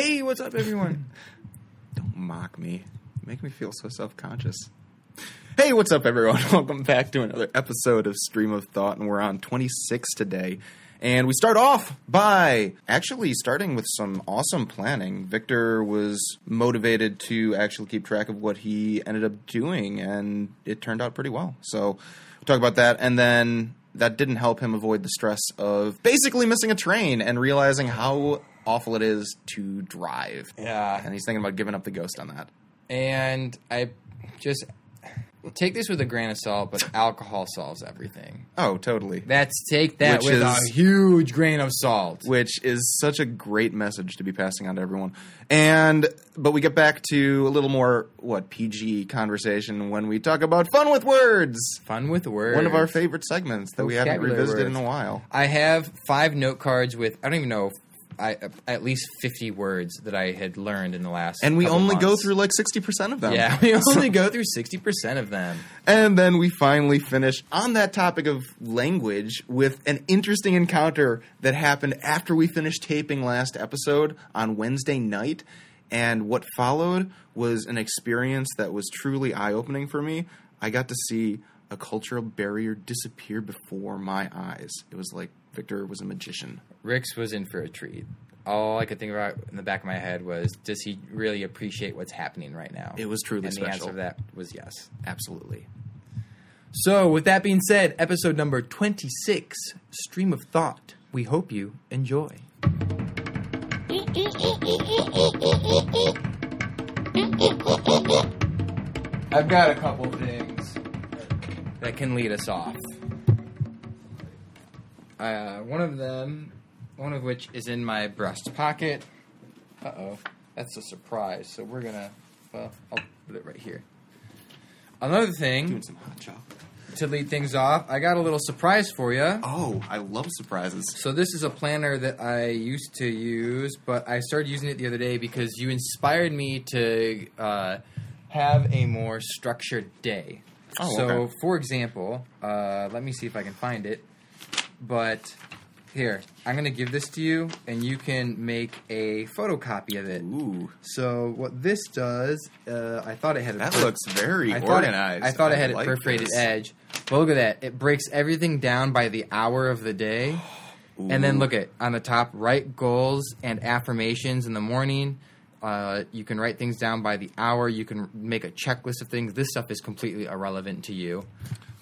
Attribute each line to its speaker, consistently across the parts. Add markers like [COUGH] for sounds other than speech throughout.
Speaker 1: Hey, what's up, everyone? [LAUGHS]
Speaker 2: Don't mock me. You make me feel so self conscious. Hey, what's up, everyone? [LAUGHS] Welcome back to another episode of Stream of Thought, and we're on 26 today. And we start off by actually starting with some awesome planning. Victor was motivated to actually keep track of what he ended up doing, and it turned out pretty well. So we'll talk about that. And then that didn't help him avoid the stress of basically missing a train and realizing how awful it is to drive.
Speaker 1: yeah.
Speaker 2: And he's thinking about giving up the ghost on that.
Speaker 1: And I just take this with a grain of salt, but [LAUGHS] alcohol solves everything.
Speaker 2: Oh, totally.
Speaker 1: That's take that
Speaker 2: Which
Speaker 1: with
Speaker 2: is-
Speaker 1: a huge grain of salt.
Speaker 2: which is such a great message to be passing on to everyone. And but we get back to a little more what PG conversation when we talk about fun with words.
Speaker 1: Fun with words.
Speaker 2: One of our favorite segments that we haven't revisited
Speaker 1: words.
Speaker 2: in a while.
Speaker 1: I have five note cards with I don't even know. I, at least fifty words that I had learned in the last,
Speaker 2: And we only go through like 60% of them.
Speaker 1: Yeah, we [LAUGHS] only go through sixty percent of them.
Speaker 2: And then we finally finish on that topic of language with an interesting encounter that happened after we finished taping last episode on Wednesday night. And what followed was an experience that was truly eye opening for me. I got to see a cultural barrier disappear before my eyes. It was like Victor was a magician.
Speaker 1: Rix was in for a treat. All I could think about in the back of my head was, does he really appreciate what's happening right now?
Speaker 2: It was truly
Speaker 1: and the answer to that was yes.
Speaker 2: Absolutely.
Speaker 1: So, with that being said, episode number 26, Stream of Thought. We hope you enjoy. I've got a couple things that can lead us off. Uh, one of them, one of which is in my breast pocket. Uh oh, that's a surprise. So we're gonna, well, I'll put it right here. Another thing
Speaker 2: Doing some hot chocolate.
Speaker 1: to lead things off, I got a little surprise for you.
Speaker 2: Oh, I love surprises.
Speaker 1: So this is a planner that I used to use, but I started using it the other day because you inspired me to uh, have a more structured day.
Speaker 2: Oh,
Speaker 1: so,
Speaker 2: okay.
Speaker 1: for example, uh, let me see if I can find it. But here, I'm going to give this to you, and you can make a photocopy of it.
Speaker 2: Ooh,
Speaker 1: So what this does, uh, I thought it had a
Speaker 2: that
Speaker 1: per-
Speaker 2: looks very
Speaker 1: I thought it-
Speaker 2: organized.
Speaker 1: I thought it had
Speaker 2: like
Speaker 1: a perforated
Speaker 2: this.
Speaker 1: edge. But look at that. It breaks everything down by the hour of the day. [GASPS] And then look at on the top, write goals and affirmations in the morning. Uh, you can write things down by the hour. You can make a checklist of things. This stuff is completely irrelevant to you.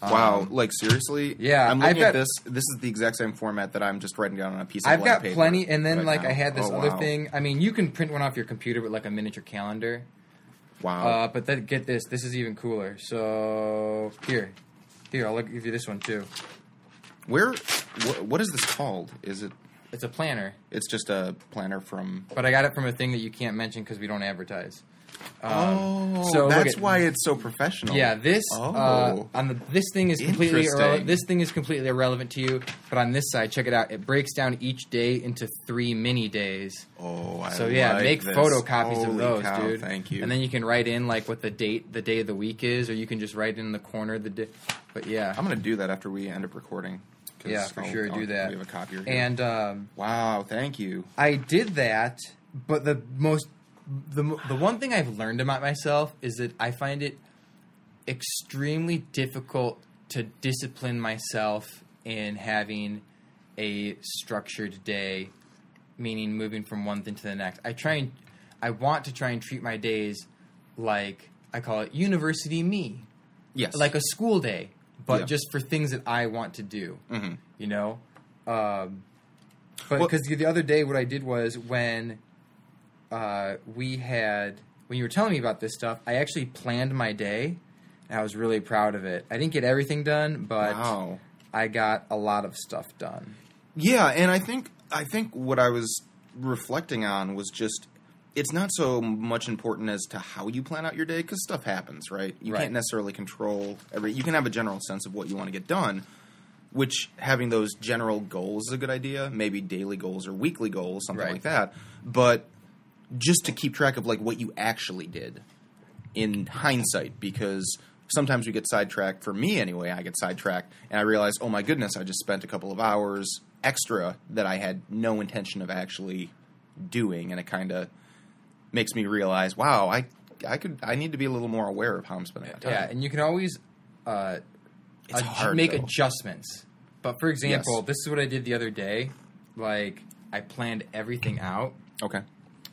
Speaker 2: Wow,
Speaker 1: Um,
Speaker 2: like seriously?
Speaker 1: yeah,
Speaker 2: I'm looking
Speaker 1: I've
Speaker 2: at
Speaker 1: got-
Speaker 2: this. This is the exact same format that I'm just writing down on a piece of
Speaker 1: paper.
Speaker 2: I've
Speaker 1: got
Speaker 2: paper
Speaker 1: plenty, and then
Speaker 2: right
Speaker 1: like
Speaker 2: now.
Speaker 1: I had this
Speaker 2: Oh,
Speaker 1: other
Speaker 2: wow.
Speaker 1: thing. I mean, you can print one off your computer with like a miniature calendar.
Speaker 2: Wow.
Speaker 1: Uh, but then get this. This is even cooler. So here, here I'll give you this one too.
Speaker 2: Where? Wh- what is this called? Is it?
Speaker 1: It's a planner.
Speaker 2: It's just a planner from.
Speaker 1: But I got it from a thing that you can't mention because we don't advertise. Um,
Speaker 2: oh,
Speaker 1: so
Speaker 2: that's
Speaker 1: at-
Speaker 2: why it's so professional.
Speaker 1: Yeah, this
Speaker 2: Oh.
Speaker 1: uh, on the this thing is completely. This thing is completely irrelevant to you. But on this side, check it out. It breaks down each day into three mini days.
Speaker 2: Oh, I
Speaker 1: So yeah,
Speaker 2: like
Speaker 1: make
Speaker 2: this.
Speaker 1: photocopies of those,
Speaker 2: cow,
Speaker 1: dude.
Speaker 2: Thank you.
Speaker 1: And then you can write in like what the date, the day of the week is, or you can just write in the corner the day. But yeah,
Speaker 2: I'm gonna do that after we end up recording.
Speaker 1: yeah, for
Speaker 2: I'll-
Speaker 1: sure,
Speaker 2: I'll-
Speaker 1: do that.
Speaker 2: We have a copier. Here.
Speaker 1: And um,
Speaker 2: wow, thank you.
Speaker 1: I did that, but the most the the one thing I've learned about myself is that I find it extremely difficult to discipline myself in having a structured day, meaning moving from one thing to the next. I try and I want to try and treat my days like I call it university me,
Speaker 2: Yes.
Speaker 1: like a school day, but
Speaker 2: Yeah.
Speaker 1: just for things that I want to do
Speaker 2: hmm
Speaker 1: you know um but
Speaker 2: Well-
Speaker 1: because the other day what i did was when uh we had when you were telling me about this stuff i actually planned my day and i was really proud of it i didn't get everything done but
Speaker 2: wow.
Speaker 1: i got a lot of stuff done
Speaker 2: Yeah, and I think I think what I was reflecting on was just it's not so much important as to how you plan out your day because stuff happens, right? You
Speaker 1: Right.
Speaker 2: can't necessarily control every. You can have a general sense of what you want to get done, which having those general goals is a good idea. Maybe daily goals or weekly goals, something
Speaker 1: Right.
Speaker 2: like that. But just to keep track of like what you actually did in hindsight, because sometimes we get sidetracked. For me, anyway, I get sidetracked, and I realize, oh my goodness, I just spent a couple of hours extra that I had no intention of actually doing, and it kind of makes me realize, wow, I I could I need to be a little more aware of how I'm spending my time.
Speaker 1: Yeah, and you can always uh,
Speaker 2: It's
Speaker 1: adj-
Speaker 2: hard,
Speaker 1: make
Speaker 2: though.
Speaker 1: adjustments. But for example,
Speaker 2: Yes.
Speaker 1: this is what I did the other day. Like I planned everything out.
Speaker 2: Okay.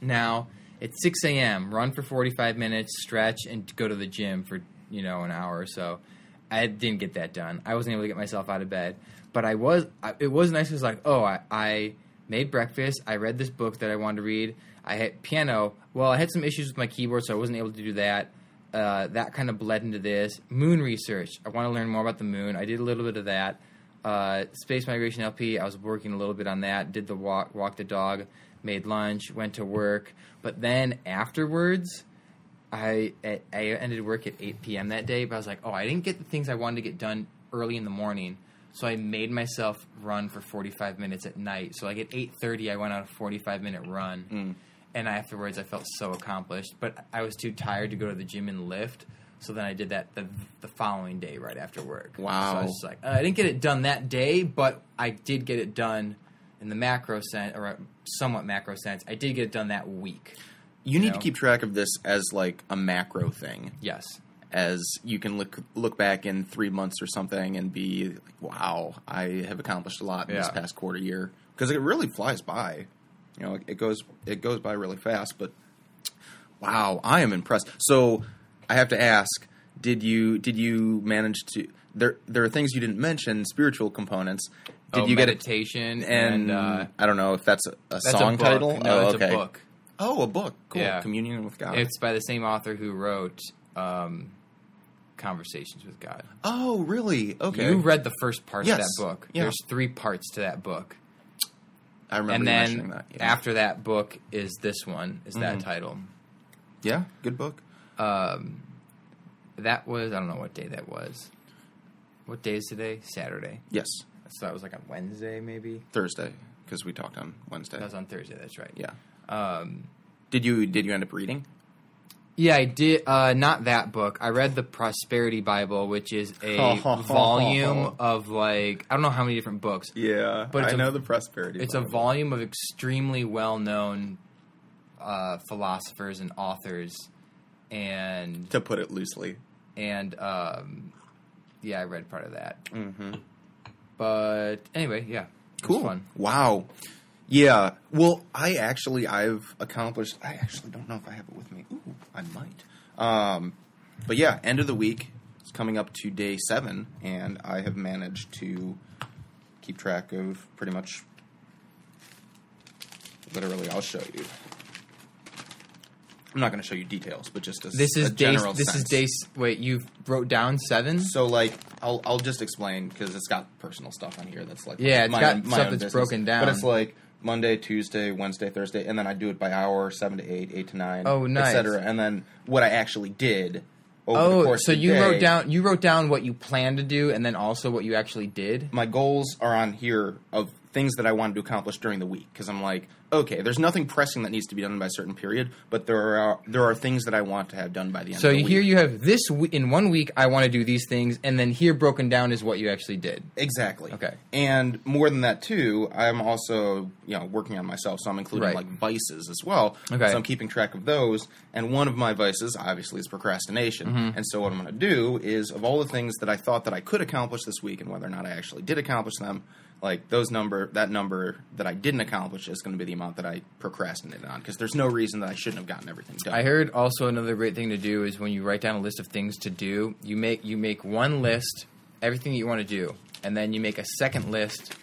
Speaker 1: Now it's 6 a.m. Run for 45 minutes, stretch, and go to the gym for you know an hour or so. I didn't get that done. I wasn't able to get myself out of bed, but I was. I, it was nice. It was like, oh, I, I made breakfast. I read this book that I wanted to read. I had piano. Well, I had some issues with my keyboard, so I wasn't able to do that. Uh, that kind of bled into this moon research. I want to learn more about the moon. I did a little bit of that. Uh, Space Migration LP. I was working a little bit on that. Did the walk, walk the dog, made lunch, went to work. But then afterwards, I I ended work at 8 p.m. that day. But I was like, oh, I didn't get the things I wanted to get done early in the morning. So I made myself run for 45 minutes at night. So like at 8:30, I went on a 45 minute run,
Speaker 2: Mm.
Speaker 1: and afterwards I felt so accomplished. But I was too tired to go to the gym and lift. So then I did that the the following day right after work.
Speaker 2: Wow.
Speaker 1: So I was just like, uh, I didn't get it done that day, but I did get it done in the macro sense or somewhat macro sense. I did get it done that week.
Speaker 2: You need
Speaker 1: know?
Speaker 2: to keep track of this as like a macro thing.
Speaker 1: Yes.
Speaker 2: as you can look look back in three months or something and be like, "Wow, I have accomplished a lot in this past quarter year." Because it really flies by. You know, it goes it goes by really fast. But wow, I am impressed. So I have to ask: Did you did you manage to? There there are things you didn't mention, spiritual components. Did
Speaker 1: Oh,
Speaker 2: you get it?
Speaker 1: meditation
Speaker 2: And,
Speaker 1: and, uh,
Speaker 2: I don't know if that's a, a
Speaker 1: that's
Speaker 2: song
Speaker 1: a
Speaker 2: title.
Speaker 1: No,
Speaker 2: oh,
Speaker 1: it's
Speaker 2: okay.
Speaker 1: a book.
Speaker 2: Oh, a book. Cool.
Speaker 1: Yeah.
Speaker 2: Communion with God.
Speaker 1: It's by the same author who wrote um, Conversations with God.
Speaker 2: oh, really? Okay.
Speaker 1: You read the first part
Speaker 2: Yes.
Speaker 1: of that book.
Speaker 2: Yeah.
Speaker 1: There's three parts to that book,
Speaker 2: I remember
Speaker 1: and
Speaker 2: mentioning
Speaker 1: then
Speaker 2: that. Yeah.
Speaker 1: after that book is this one. Is that
Speaker 2: Mhm.
Speaker 1: title?
Speaker 2: yeah, good book.
Speaker 1: Um, that was I don't know what day that was. What day is today? Saturday.
Speaker 2: Yes,
Speaker 1: So that was like on Wednesday, maybe.
Speaker 2: Thursday because we talked on Wednesday.
Speaker 1: That was on Thursday. That's right.
Speaker 2: yeah.
Speaker 1: Um,
Speaker 2: Did you did you end up reading?
Speaker 1: Yeah, I did. Uh, not that book. I read the Prosperity Bible, which is a [LAUGHS] volume of like I don't know how many different books.
Speaker 2: Yeah,
Speaker 1: But it's
Speaker 2: I
Speaker 1: a-
Speaker 2: know the prosperity.
Speaker 1: It's a volume of extremely well-known uh, philosophers and authors, and
Speaker 2: to put it loosely.
Speaker 1: and um, yeah, I read part of that.
Speaker 2: Mm-hmm.
Speaker 1: But anyway, yeah,
Speaker 2: Cool.
Speaker 1: fun.
Speaker 2: Wow. Yeah. Well, I actually I've accomplished. I actually don't know if I have it with me. Ooh, I might. Um, but yeah, end of the week. It's coming up to day seven, and I have managed to keep track of pretty much. Literally, I'll show you. I'm not going to show you details, but just a,
Speaker 1: This is
Speaker 2: a
Speaker 1: day.
Speaker 2: general
Speaker 1: This is day. Wait, you wrote down seven.
Speaker 2: So like, I'll I'll just explain because it's got personal stuff on here that's like
Speaker 1: Yeah, it's
Speaker 2: my-
Speaker 1: got
Speaker 2: my
Speaker 1: stuff that's
Speaker 2: business.
Speaker 1: broken down.
Speaker 2: But it's like Monday, Tuesday, Wednesday, Thursday, and then I do it by hour, seven to eight, eight to nine,
Speaker 1: Oh, nice.
Speaker 2: etc. And then what I actually did over the
Speaker 1: Oh,
Speaker 2: course
Speaker 1: so you
Speaker 2: day,
Speaker 1: wrote down you wrote down what you planned to do, and then also what you actually did.
Speaker 2: my goals are on here of things that I wanted to accomplish during the week because I'm like, okay, there's nothing pressing that needs to be done by a certain period, but there are there are things that I want to have done by the end.
Speaker 1: So
Speaker 2: of the
Speaker 1: here
Speaker 2: week.
Speaker 1: you have this we- in one week. I want to do these things, and then here broken down is what you actually did.
Speaker 2: Exactly.
Speaker 1: Okay.
Speaker 2: And more than that too, I'm also you know working on myself, so I'm including
Speaker 1: Right.
Speaker 2: like vices as well.
Speaker 1: Okay.
Speaker 2: So I'm keeping track of those. And one of my vices, obviously, is procrastination.
Speaker 1: Mm-hmm.
Speaker 2: And so what I'm going to do is, of all the things that I thought that I could accomplish this week, and whether or not I actually did accomplish them, like those number, that number that I didn't accomplish is going to be the amount that I procrastinated on. Because there's no reason that I shouldn't have gotten everything done.
Speaker 1: I heard also another great thing to do is when you write down a list of things to do, you make you make one list, everything that you want to do, and then you make a second list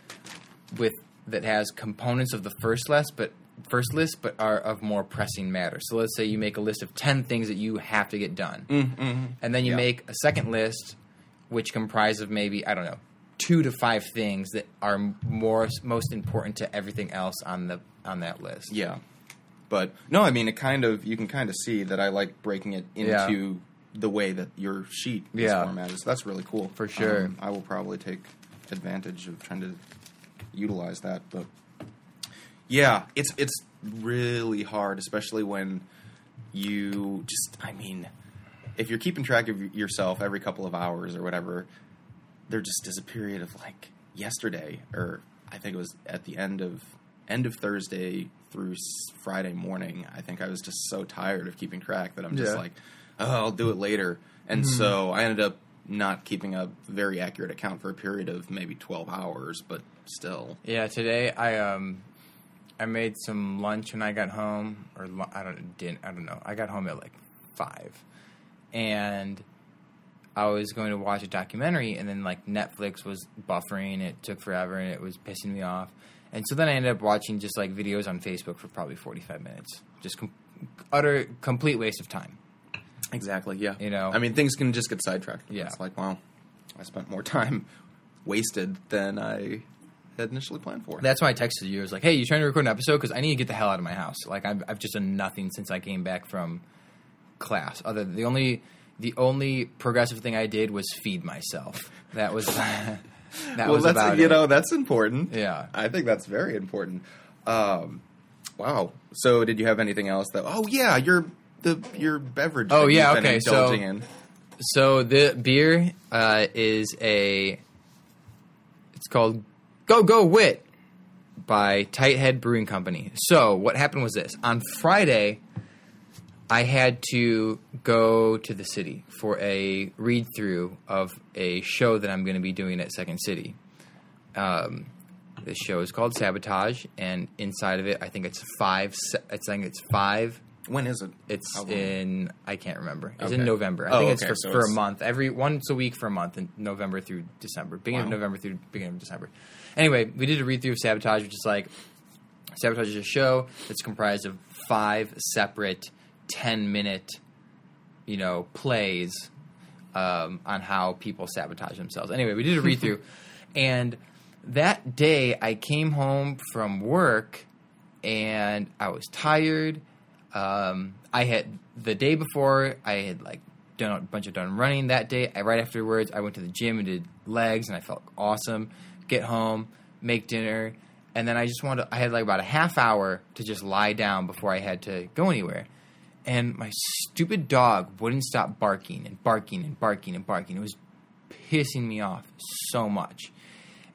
Speaker 1: with that has components of the first list, but first list, but are of more pressing matter. So let's say you make a list of ten things that you have to get done,
Speaker 2: Mm-hmm.
Speaker 1: and then you
Speaker 2: Yeah.
Speaker 1: make a second list, which comprise of maybe I don't know two to five things that are more most important to everything else on the on that list.
Speaker 2: Yeah. But no, I mean it kind of you can kind of see that I like breaking it into
Speaker 1: Yeah.
Speaker 2: the way that your sheet is
Speaker 1: Yeah.
Speaker 2: formatted. So that's really cool.
Speaker 1: For sure.
Speaker 2: Um, I will probably take advantage of trying to utilize that, but yeah, it's it's really hard, especially when you just I mean, if you're keeping track of yourself every couple of hours or whatever, there just is a period of like yesterday or I think it was at the end of end of Thursday through Friday morning, I think I was just so tired of keeping track that I'm just
Speaker 1: Yeah.
Speaker 2: like, oh, I'll do it later. And so I ended up not keeping a very accurate account for a period of maybe 12 hours, but still.
Speaker 1: Yeah, today I um I made some lunch when I got home, or I don't didn't I don't know. I got home at like five, and I was going to watch a documentary, and then like Netflix was buffering. It took forever, and it was pissing me off. And so then I ended up watching just like videos on Facebook for probably forty five minutes, just com- utter complete waste of time.
Speaker 2: Exactly, yeah.
Speaker 1: You know?
Speaker 2: I mean, things can just get sidetracked.
Speaker 1: Yeah.
Speaker 2: It's like, wow, I spent more time [LAUGHS] wasted than I had initially planned for.
Speaker 1: That's why I texted you. I was like, "Hey, you trying to record an episode? Because I need to get the hell out of my house. Like, I've, I've just done nothing since I came back from class. Other the only the only progressive thing I did was feed myself. That was [LAUGHS] that
Speaker 2: well,
Speaker 1: was
Speaker 2: that's
Speaker 1: about
Speaker 2: you
Speaker 1: it.
Speaker 2: know that's important.
Speaker 1: Yeah.
Speaker 2: I think that's very important. Um, wow. So, did you have anything else that? Oh yeah, your the your beverage.
Speaker 1: Oh, yeah, okay, so-
Speaker 2: in.
Speaker 1: So the beer uh, is a. It's called Go Go Wit by Tighthead Brewing Company. So what happened was this: on Friday, I had to go to the city for a read through of a show that I'm going to be doing at Second City. Um, this show is called Sabotage, and inside of it, I think it's five. It's I think it's five
Speaker 2: When is it?
Speaker 1: it's
Speaker 2: How long?
Speaker 1: in I can't remember. It's
Speaker 2: Okay.
Speaker 1: in November. I
Speaker 2: Oh,
Speaker 1: think it's
Speaker 2: okay,
Speaker 1: for,
Speaker 2: so
Speaker 1: for a month. Every once a week for a month in November through December. Beginning
Speaker 2: Wow.
Speaker 1: of November through beginning of December. Anyway, we did a read through of Sabotage, which is like Sabotage is a show that's comprised of five separate ten minute, you know, plays um, on how people sabotage themselves. Anyway, we did a read through, [LAUGHS] and that day I came home from work and I was tired. Um, I had the day before I had like done a bunch of done running that day. I, right afterwards, I went to the gym and did legs, and I felt awesome. Get home, make dinner, and then I just wanted. I had like about a half hour to just lie down before I had to go anywhere. And my stupid dog wouldn't stop barking and barking and barking and barking. It was pissing me off so much.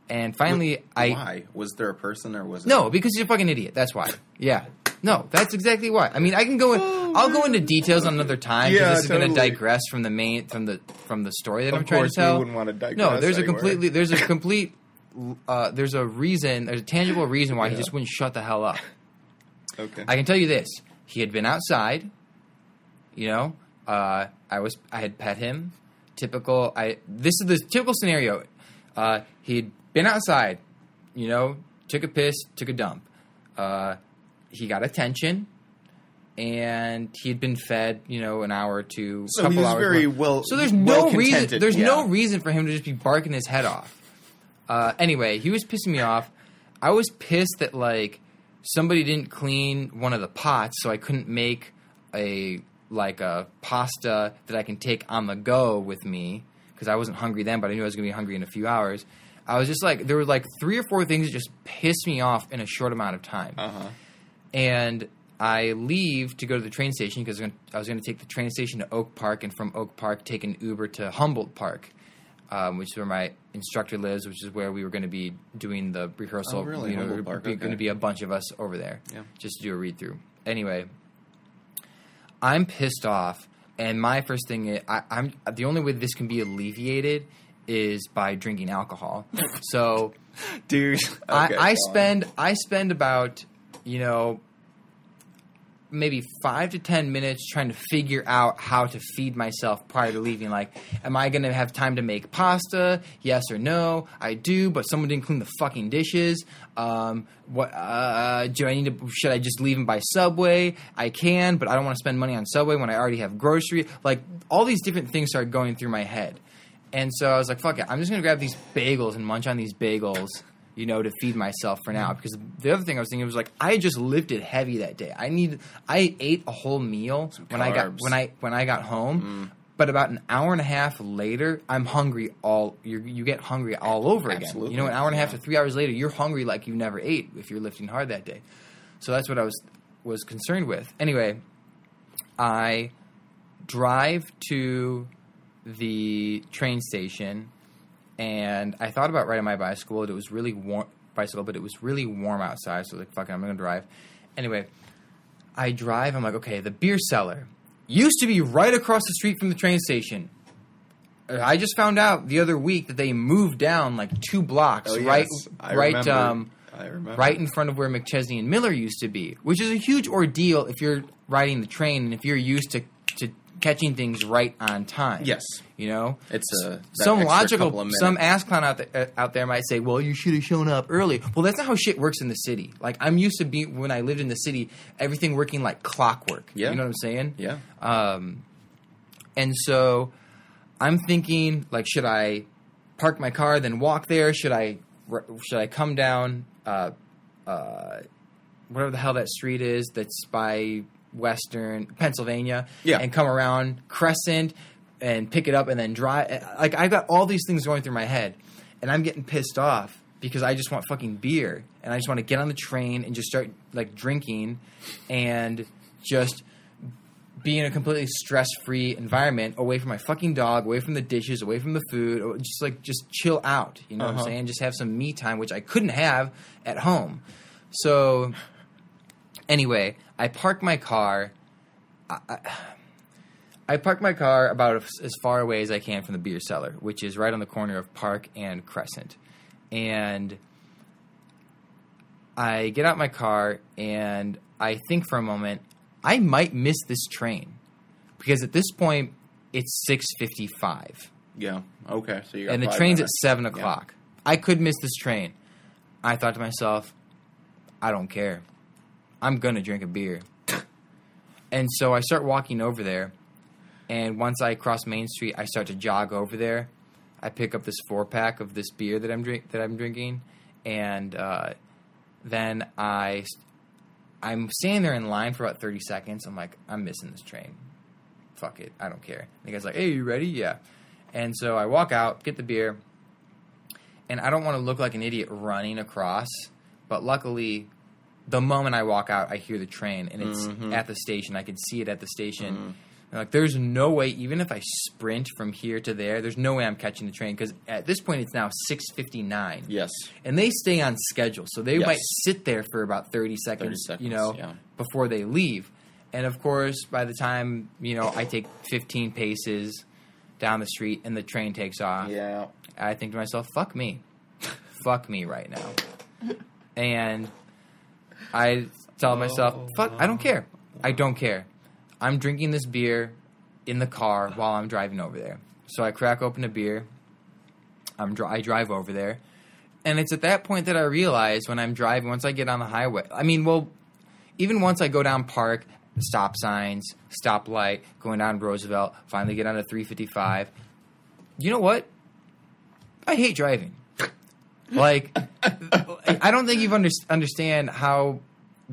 Speaker 1: And finally, I
Speaker 2: Why was there a person or was it?
Speaker 1: no, because he's a fucking idiot. That's why. Yeah. No, that's exactly why. I mean, I can go in. I'll go into details on another time. 'cause
Speaker 2: Oh, Yeah,
Speaker 1: this is going to digress from the main from the from the story that
Speaker 2: Of
Speaker 1: I'm trying to tell.
Speaker 2: wouldn't wanna digress
Speaker 1: no, there's a completely there's a complete uh, there's a reason there's a tangible reason why he just wouldn't shut the hell up.
Speaker 2: Okay.
Speaker 1: I can tell you this: he had been outside. You know, uh, I was I had pet him. Typical. I this is the typical scenario. Uh, he'd been outside. You know, took a piss, took a dump. Uh, he got attention, and he had been fed. You know, an hour or two.
Speaker 2: So
Speaker 1: couple
Speaker 2: he was
Speaker 1: hours
Speaker 2: very
Speaker 1: more.
Speaker 2: well-
Speaker 1: So there's no reason. There's no reason for him to just be barking his head off. Uh, anyway, he was pissing me off. I was pissed that like somebody didn't clean one of the pots, so I couldn't make a like a pasta that I can take on the go with me because I wasn't hungry then, but I knew I was gonna be hungry in a few hours. I was just like, there were like three or four things that just pissed me off in a short amount of time
Speaker 2: Uh huh.
Speaker 1: and I leave to go to the train station because I was going to take the train station to Oak Park, and from Oak Park take an Uber to Humboldt Park, um, which is where my instructor lives, which is where we were going to be doing the rehearsal.
Speaker 2: Oh, really?
Speaker 1: You know,
Speaker 2: Park, okay.
Speaker 1: going to be a bunch of us over there,
Speaker 2: Yeah.
Speaker 1: just to do a read through. Anyway, I'm pissed off, and my first thing is I, I'm the only way this can be alleviated is by drinking alcohol. [LAUGHS] so
Speaker 2: Dude. okay,
Speaker 1: I, I spend I spend about you know maybe five to ten minutes trying to figure out how to feed myself prior to leaving. Like, am I going to have time to make pasta? Yes or no? I do, but someone didn't clean the fucking dishes. Um, what uh, do I need to? Should I just leave them by Subway? I can, but I don't want to spend money on Subway when I already have grocery. Like, all these different things started going through my head. And so I was like, fuck it, I'm just gonna grab these bagels and munch on these bagels, you know, to feed myself for now. Because the other thing I was thinking was like, I just lifted heavy that day. I need, I ate a whole meal when I got when I when I got home. But about an hour and a half later, I'm hungry all you you get hungry all over again. You know, an hour and a half
Speaker 2: yeah.
Speaker 1: to three hours later, you're hungry like you never ate if you're lifting hard that day. So that's what I was was concerned with. Anyway, I drive to the train station and I thought about riding my bicycle. It was really warm bicycle, but it was really warm outside, so I was like fuck it, I'm gonna drive. Anyway, I drive. I'm like, okay, the beer cellar used to be right across the street from the train station. I just found out the other week that they moved down like two blocks,
Speaker 2: Oh,
Speaker 1: right.
Speaker 2: I
Speaker 1: right,
Speaker 2: remember.
Speaker 1: um,
Speaker 2: I remember.
Speaker 1: right in front of where McChesney and Miller used to be, which is a huge ordeal if you're riding the train and if you're used to catching things right on time.
Speaker 2: Yes.
Speaker 1: you know,
Speaker 2: It's a
Speaker 1: some logical some ass clown out there, uh, out there might say well you should have shown up early well that's not how shit works in the city like i'm used to be when i lived in the city everything working like clockwork
Speaker 2: Yeah.
Speaker 1: you know what i'm saying
Speaker 2: Yeah.
Speaker 1: um and so i'm thinking like should i park my car then walk there should i should i come down uh uh whatever the hell that street is that's by western pennsylvania
Speaker 2: Yeah.
Speaker 1: and come around crescent and pick it up and then drive like I've got all these things going through my head and i'm getting pissed off because i just want fucking beer and i just want to get on the train and just start like drinking and just be in a completely stress-free environment away from my fucking dog away from the dishes away from the food or just like just chill out you know what
Speaker 2: Uh-huh.
Speaker 1: i'm saying just have some me time which i couldn't have at home so anyway i park my car I, I, I park my car about as, far away as I can from the beer cellar, which is right on the corner of Park and Crescent. And I get out my car and I think for a moment I might miss this train because at this point it's six fifty five
Speaker 2: Yeah. Okay. So you
Speaker 1: and the train's
Speaker 2: minutes.
Speaker 1: at seven o'clock. I could miss this train. I thought to myself, I don't care. I'm gonna drink a beer. and so I start walking over there, and once I cross Main Street, I start to jog over there. I pick up this four pack of this beer that I'm drink that I'm drinking, and uh, then I I'm standing there in line for about thirty seconds. I'm like, I'm missing this train. Fuck it, I don't care. And the guy's like, Hey, you ready? Yeah. And so I walk out, get the beer, and I don't want to look like an idiot running across, but luckily, the moment I walk out, I hear the train, and it's
Speaker 2: Mhm.
Speaker 1: at the station. I can see it at the station. And, Like, there's no way, even if I sprint from here to there, there's no way I'm catching the train because at this point it's now 6:59,
Speaker 2: Yes.
Speaker 1: and they stay on schedule, so they
Speaker 2: Yes.
Speaker 1: might sit there for about 30 seconds,
Speaker 2: 30
Speaker 1: you know,
Speaker 2: yeah.
Speaker 1: before they leave. And of course, by the time you know I take 15 paces down the street and the train takes off,
Speaker 2: Yeah.
Speaker 1: I think to myself, "Fuck me, fuck me right now," and I tell myself, "Fuck, I don't care. I don't care. I'm drinking this beer in the car while I'm driving over there." So I crack open a beer. I'm dri- I drive over there, and it's at that point that I realize when I'm driving, once I get on the highway, I mean, well, even once I go down Park, stop signs, stoplight, going down Roosevelt, finally get on a 355. You know what? I hate driving. Like, I don't think you under- understand how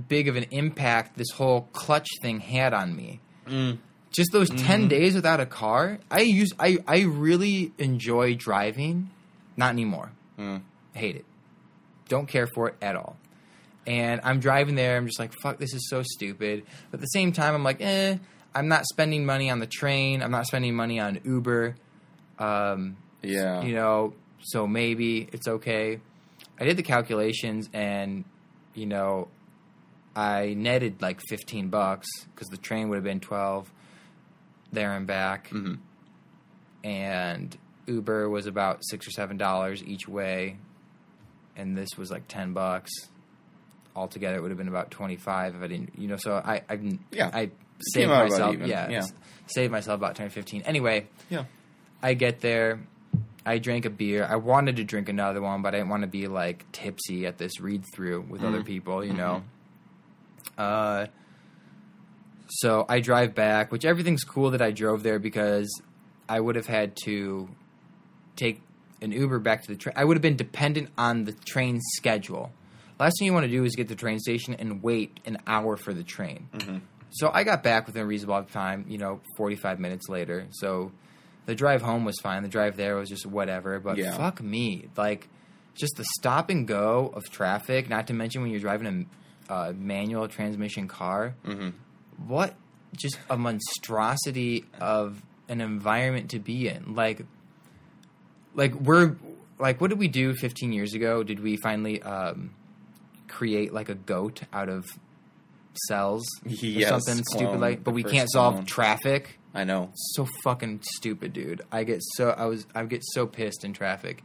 Speaker 1: big of an impact this whole clutch thing had on me.
Speaker 2: Mm.
Speaker 1: Just those 10 days without a car, I use I I really enjoy driving. Not anymore.
Speaker 2: Mm.
Speaker 1: Hate it. Don't care for it at all. And I'm driving there. I'm just like, fuck, this is so stupid. But at the same time, I'm like, eh, I'm not spending money on the train. I'm not spending money on Uber. Um,
Speaker 2: Yeah.
Speaker 1: you know, so maybe it's okay. I did the calculations and, you know, I netted like 15 bucks because the train would have been 12 there and back.
Speaker 2: Mhm.
Speaker 1: And Uber was about six or seven dollars each way. And this was like 10 bucks. Altogether, it would have been about 25 if I didn't, you know, so I, I,
Speaker 2: Yeah.
Speaker 1: I saved myself, yeah,
Speaker 2: yeah.
Speaker 1: saved myself about 10 15. Anyway,
Speaker 2: Yeah.
Speaker 1: I get there. I drank a beer. I wanted to drink another one, but I didn't want to be like tipsy at this read through with other
Speaker 2: Mhm.
Speaker 1: people, you know. Uh, so I drive back, which everything's cool that I drove there because I would have had to take an Uber back to the train. I would have been dependent on the train schedule. Last thing you want to do is get to the train station and wait an hour for the train.
Speaker 2: Mhm.
Speaker 1: So I got back within a reasonable time, you know, 45 minutes later. So the drive home was fine. The drive there was just whatever. But
Speaker 2: Yeah.
Speaker 1: fuck me. Like, just the stop and go of traffic, not to mention when you're driving a uh, manual transmission car.
Speaker 2: Mhm.
Speaker 1: What just a monstrosity of an environment to be in. Like, like we're like, what did we do 15 years ago? Did we finally um, create like a goat out of cells or something
Speaker 2: clone,
Speaker 1: stupid like. But we can't solve
Speaker 2: clone.
Speaker 1: traffic.
Speaker 2: I know.
Speaker 1: So fucking stupid, dude. I get so I was I get so pissed in traffic,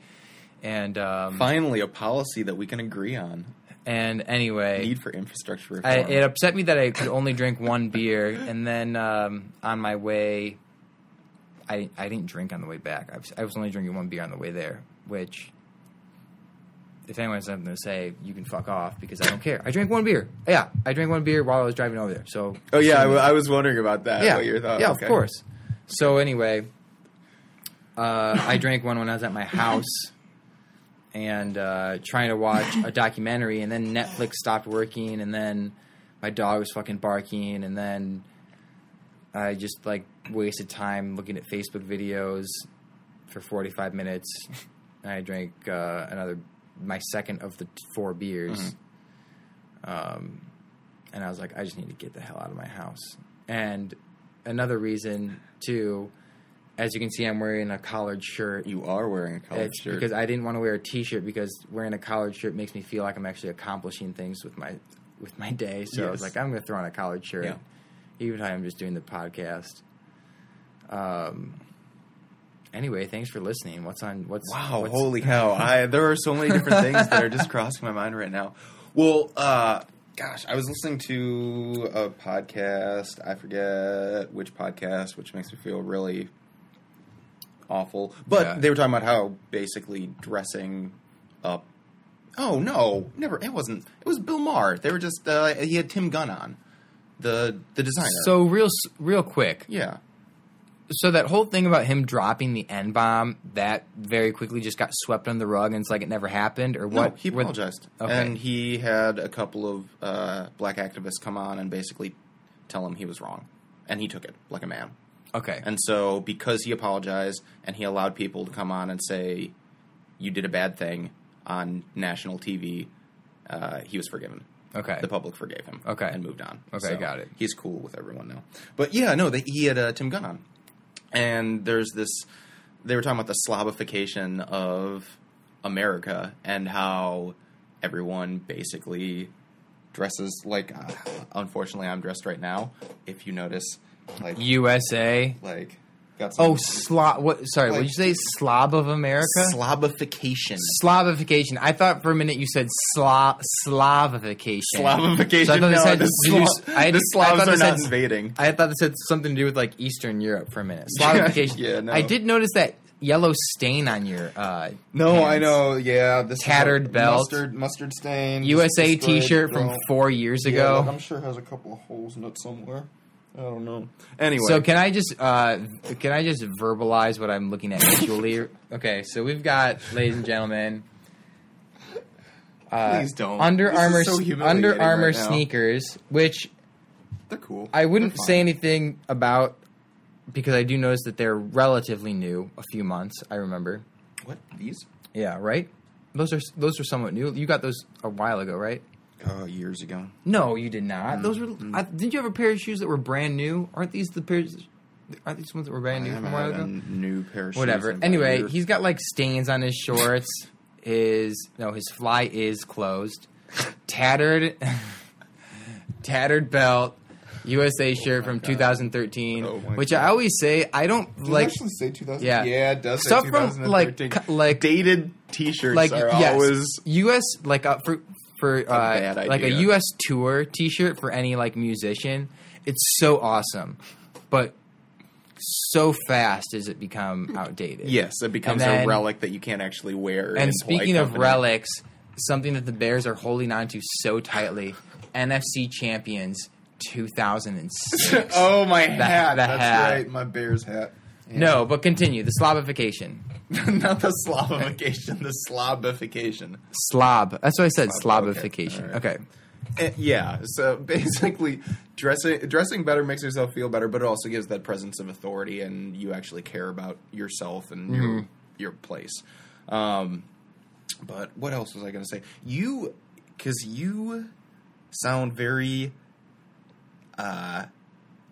Speaker 1: and um,
Speaker 2: Finally, a policy that we can agree on.
Speaker 1: and anyway,
Speaker 2: Need for infrastructure
Speaker 1: I, it upset me that I could only drink one beer, and then um, on my way, I I didn't drink on the way back. I was, I was only drinking one beer on the way there, which. If anyone has something to say, you can fuck off because I don't care. I drank one beer. Yeah, I drank one beer while I was driving over there. So
Speaker 2: oh yeah, I, w- I was wondering about that.
Speaker 1: yeah,
Speaker 2: What your thought?
Speaker 1: yeah,
Speaker 2: okay.
Speaker 1: of course. So anyway, uh, I drank one when I was at my house and uh, trying to watch a documentary, and then Netflix stopped working, and then my dog was fucking barking, and then I just like wasted time looking at Facebook videos for forty five minutes. And I drank uh, another my second of the four beers. Um, and I was like, I just need to get the hell out of my house. And another reason too, as you can see, I'm wearing a collared shirt.
Speaker 2: You are wearing a collared
Speaker 1: It's
Speaker 2: shirt.
Speaker 1: because I didn't want to wear a T-shirt because wearing a collared shirt makes me feel like I'm actually accomplishing things with my with my day. So I was like, I'm going to throw on a collared shirt,
Speaker 2: Yeah.
Speaker 1: even though I'm just doing the podcast. Um. Anyway, thanks for listening. What's on? What's
Speaker 2: Wow,
Speaker 1: what's-
Speaker 2: holy [LAUGHS] cow. I there are so many different things that are just crossing my mind right now. Well, uh gosh, I was listening to a podcast, I forget which podcast, which makes me feel really awful. But
Speaker 1: Yeah.
Speaker 2: they were talking about how basically dressing up Oh no, never it wasn't it was Bill Maher. They were just uh he had Tim Gunn on. The the designer.
Speaker 1: So real, real quick.
Speaker 2: yeah.
Speaker 1: So that whole thing about him dropping the N bomb, that very quickly just got swept under the rug, and it's like it never happened, or
Speaker 2: No,
Speaker 1: what?
Speaker 2: he
Speaker 1: were-
Speaker 2: apologized.
Speaker 1: Okay.
Speaker 2: And he had a couple of uh, black activists come on and basically tell him he was wrong. And he took it like a man.
Speaker 1: Okay.
Speaker 2: And so, because he apologized and he allowed people to come on and say, you did a bad thing on national TV, uh, he was forgiven.
Speaker 1: okay.
Speaker 2: The public forgave him.
Speaker 1: Okay.
Speaker 2: And moved on.
Speaker 1: Okay, got it.
Speaker 2: He's cool with everyone now. But yeah, no, they, he had uh, Tim Gunn on. And there's this, they were talking about the slobification of America and how everyone basically dresses like, uh, unfortunately, I'm dressed right now. If you notice, like,
Speaker 1: USA.
Speaker 2: like, got some
Speaker 1: Oh, slob. What? Sorry, what did you say? Slob of America.
Speaker 2: slobification.
Speaker 1: Slavification. I thought for a minute you said sla- Slavification.
Speaker 2: Slavification.
Speaker 1: So I thought
Speaker 2: no,
Speaker 1: said-
Speaker 2: the,
Speaker 1: did you
Speaker 2: Sla-
Speaker 1: s- I-
Speaker 2: the
Speaker 1: I
Speaker 2: Slavs
Speaker 1: thought
Speaker 2: are not invading.
Speaker 1: I thought this had something to do with like Eastern Europe for a minute. [LAUGHS] Slavification.
Speaker 2: Yeah, no.
Speaker 1: I did notice that yellow stain on your uh,
Speaker 2: No,
Speaker 1: pants.
Speaker 2: I know. Yeah, this is
Speaker 1: Tattered belt.
Speaker 2: mustard, mustard stain,
Speaker 1: USA T-shirt from four years
Speaker 2: Yeah,
Speaker 1: ago.
Speaker 2: look, I'm sure it has a couple of holes in it somewhere. I don't know. Anyway,
Speaker 1: So can I just uh, can I just verbalize what I'm looking at visually? okay, so we've got, ladies and gentlemen, uh,
Speaker 2: Please don't.
Speaker 1: Under
Speaker 2: This
Speaker 1: Armour
Speaker 2: so
Speaker 1: Under Armour
Speaker 2: right
Speaker 1: sneakers, which
Speaker 2: they're cool.
Speaker 1: I wouldn't say anything about because I do notice that they're relatively new, a few months. I remember.
Speaker 2: What these?
Speaker 1: Yeah, right. Those are those are somewhat new. You got those a while ago, right?
Speaker 2: Oh, years ago.
Speaker 1: No, you did not. Those were.
Speaker 2: Mm-hmm.
Speaker 1: I, didn't you have a pair of shoes that were brand new? Aren't these the pairs? Aren't these ones that were brand new from a while ago?
Speaker 2: new pair of shoes
Speaker 1: Whatever.
Speaker 2: in about a
Speaker 1: Anyway, he's got like stains on his shorts. [LAUGHS] his no, his fly is closed. Tattered, [LAUGHS] tattered belt. USA shirt from
Speaker 2: Oh God.
Speaker 1: 2013,
Speaker 2: Oh
Speaker 1: which
Speaker 2: God.
Speaker 1: I always say I don't
Speaker 2: Does
Speaker 1: like.
Speaker 2: actually say 2000.
Speaker 1: Yeah.
Speaker 2: yeah, it does.
Speaker 1: Stuff from, like, like-
Speaker 2: dated T-shirts
Speaker 1: like
Speaker 2: are
Speaker 1: yes,
Speaker 2: always
Speaker 1: U.S. like uh, for for uh,
Speaker 2: bad
Speaker 1: like a. U.S. tour T-shirt for any like musician. It's so awesome, but so fast does it become outdated.
Speaker 2: yes. It becomes
Speaker 1: then-
Speaker 2: a relic that you can't actually wear.
Speaker 1: And
Speaker 2: in
Speaker 1: speaking of relics, something that the Bears are holding on to so tightly, NFC champions 2006. [LAUGHS]
Speaker 2: oh my hat!
Speaker 1: the
Speaker 2: That's
Speaker 1: hat.
Speaker 2: right, my Bears hat. Yeah.
Speaker 1: No, but continue the Slavification. [LAUGHS]
Speaker 2: not the Slavification, the Slobification.
Speaker 1: Slob. That's what I said.
Speaker 2: Slob, okay.
Speaker 1: Slavification.
Speaker 2: All right.
Speaker 1: Okay.
Speaker 2: Eh, yeah, so [LAUGHS] basically, dressing dressing better makes yourself feel better, but it also gives that presence of authority, and you actually care about yourself and your
Speaker 1: Mm-hmm.
Speaker 2: your place. Um, but what else was I going to say? You, because you sound very, uh,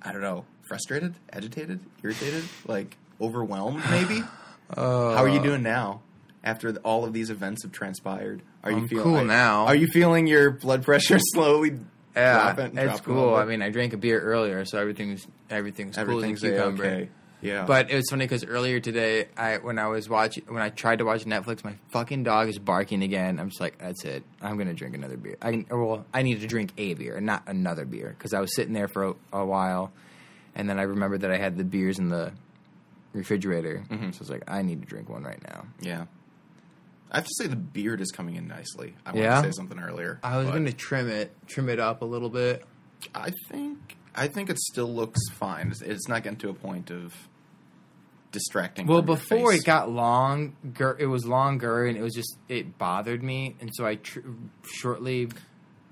Speaker 2: I don't know, frustrated, agitated, irritated, like overwhelmed, maybe. [SIGHS] [LAUGHS] Uh, How are you doing now? After the, all of these events have transpired, are you
Speaker 1: I'm
Speaker 2: feeling
Speaker 1: cool now.
Speaker 2: Are you feeling your blood pressure [LAUGHS] slowly
Speaker 1: Yeah,
Speaker 2: drop it and
Speaker 1: it's cool. I mean, I drank a beer earlier, so everything's everything's,
Speaker 2: everything's
Speaker 1: cool as a cucumber.
Speaker 2: okay. Yeah,
Speaker 1: But it was funny because earlier today, I when I was watching when I tried to watch Netflix, my fucking dog is barking again. I'm just like, that's it. I'm gonna drink another beer. I or, well, I need to drink a beer, not another beer, because I was sitting there for a, a while, and then I remembered that I had the beers in the refrigerator. Mm-hmm. So I was like, I need to drink one right now.
Speaker 2: yeah. I have to say the beard is coming in nicely. I
Speaker 1: Yeah?
Speaker 2: want to say something earlier.
Speaker 1: I was gonna trim it, trim it up a little bit.
Speaker 2: I think I think it still looks fine. It's, it's not getting to a point of distracting.
Speaker 1: Well,
Speaker 2: from your
Speaker 1: before
Speaker 2: face.
Speaker 1: it got longer, it was longer, and it was just it bothered me, and so I tr- shortly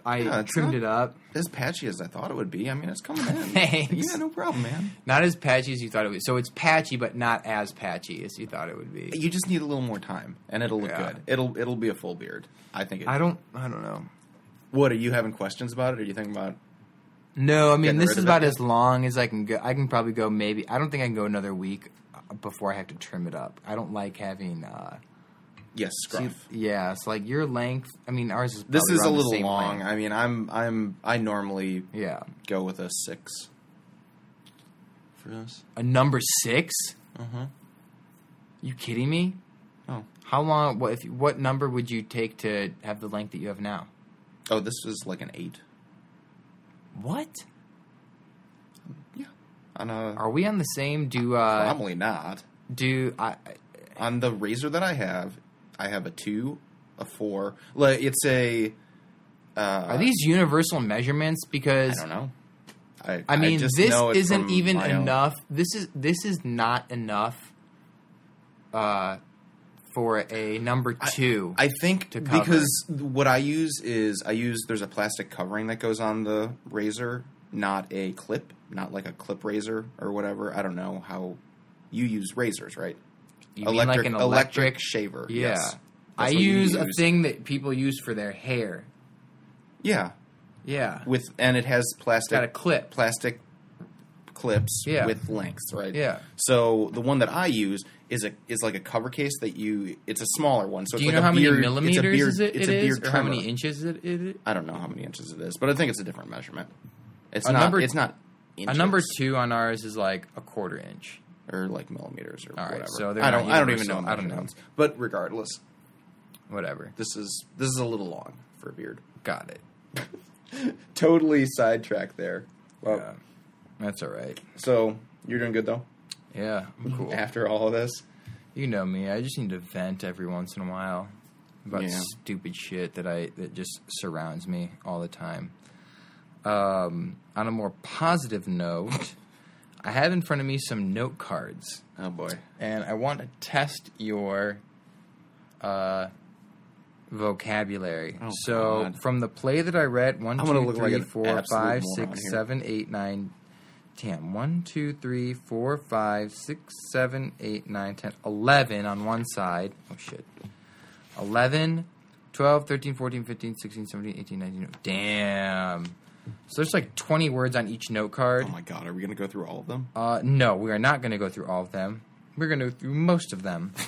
Speaker 1: I
Speaker 2: Yeah,
Speaker 1: trimmed it up.
Speaker 2: as patchy as I thought it would be. I mean, it's coming [LAUGHS] in.
Speaker 1: Thanks.
Speaker 2: Yeah, no problem, man.
Speaker 1: Not as patchy as you thought it would. Be. So it's patchy, but not as patchy as you thought it would be.
Speaker 2: You just need a little more time, and it'll look
Speaker 1: Yeah.
Speaker 2: good. It'll it'll be a full beard. I think. It,
Speaker 1: I don't. I don't know.
Speaker 2: What are you having questions about it? Are you thinking about?
Speaker 1: No, I mean this is
Speaker 2: of it?
Speaker 1: about as long as I can go. I can probably go maybe. I don't think I can go another week uh, before I have to trim it up. I don't like having. uh
Speaker 2: Yes,
Speaker 1: see-
Speaker 2: scruff.
Speaker 1: Yeah, it's like your length. I mean, ours is.
Speaker 2: this is a little long.
Speaker 1: length.
Speaker 2: I mean, I'm I'm I normally
Speaker 1: Yeah,
Speaker 2: go with a six for this.
Speaker 1: a number six.
Speaker 2: Uh huh.
Speaker 1: You kidding me?
Speaker 2: Oh.
Speaker 1: How long? What if? What number would you take to have the length that you have now?
Speaker 2: Oh, this is like an eight.
Speaker 1: What?
Speaker 2: Yeah. On a
Speaker 1: Are we on the same? Do uh?
Speaker 2: probably not.
Speaker 1: Do I?
Speaker 2: On the razor that I have, I have a two, a four. Like it's a. Uh,
Speaker 1: Are these universal measurements? Because I
Speaker 2: don't know. I,
Speaker 1: I mean,
Speaker 2: just
Speaker 1: this isn't even
Speaker 2: my own-
Speaker 1: enough. This is this is not enough. Uh, for a number two.
Speaker 2: I think
Speaker 1: to cover.
Speaker 2: because what I use is I use there's a plastic covering that goes on the razor, not a clip, not like a clip razor or whatever. I don't know how you use razors, right?
Speaker 1: You mean like an electric?
Speaker 2: shaver.
Speaker 1: yeah.
Speaker 2: yes.
Speaker 1: I
Speaker 2: you
Speaker 1: use a thing that people use for their hair.
Speaker 2: Yeah,
Speaker 1: Yeah.
Speaker 2: with and it has plastic
Speaker 1: got a clip.
Speaker 2: plastic clips
Speaker 1: Yeah.
Speaker 2: with lengths, right?
Speaker 1: Yeah.
Speaker 2: So the one that I use is a is like a cover case that you. It's a smaller one. So
Speaker 1: Do
Speaker 2: it's
Speaker 1: you
Speaker 2: like
Speaker 1: know
Speaker 2: a
Speaker 1: how many millimeters
Speaker 2: it's a beard,
Speaker 1: is it,
Speaker 2: it's
Speaker 1: it
Speaker 2: a
Speaker 1: is,
Speaker 2: beard
Speaker 1: or how many inches it, it is?
Speaker 2: I don't know how many inches it is, but I think it's a different measurement. It's
Speaker 1: A
Speaker 2: not.
Speaker 1: number-
Speaker 2: it's not.
Speaker 1: A number two on ours is like a quarter inch.
Speaker 2: Or like millimeters or
Speaker 1: All right,
Speaker 2: whatever.
Speaker 1: so
Speaker 2: I don't. I don't even know.
Speaker 1: I don't know.
Speaker 2: But regardless,
Speaker 1: Whatever.
Speaker 2: this is this is a little long for a beard.
Speaker 1: Got it. [LAUGHS]
Speaker 2: Totally sidetracked there. Well,
Speaker 1: yeah. That's all right.
Speaker 2: so you're doing good though.
Speaker 1: Yeah, I'm cool. [LAUGHS]
Speaker 2: After all of this,
Speaker 1: You know me. I just need to vent every once in a while about
Speaker 2: Yeah.
Speaker 1: stupid shit that I that just surrounds me all the time. Um, on a more positive note, I have in front of me some note cards,
Speaker 2: oh boy,
Speaker 1: and I want to test your uh, vocabulary.
Speaker 2: Oh,
Speaker 1: so,
Speaker 2: God.
Speaker 1: from the play that I read, one,
Speaker 2: I'm
Speaker 1: two,
Speaker 2: like
Speaker 1: three,
Speaker 2: an
Speaker 1: four, five, six, seven, eight, nine. Damn, one, two, three, four, five, six, seven, eight, nine, ten, eleven on one side. Oh shit. 11, 12, 13, 14, 15, 16, 17, 18, 19. Damn. So there's like 20 words on each note card.
Speaker 2: oh my god, are we gonna go through all of them?
Speaker 1: Uh, no, we are not going to go through all of them. We're going to go through most of them. [LAUGHS]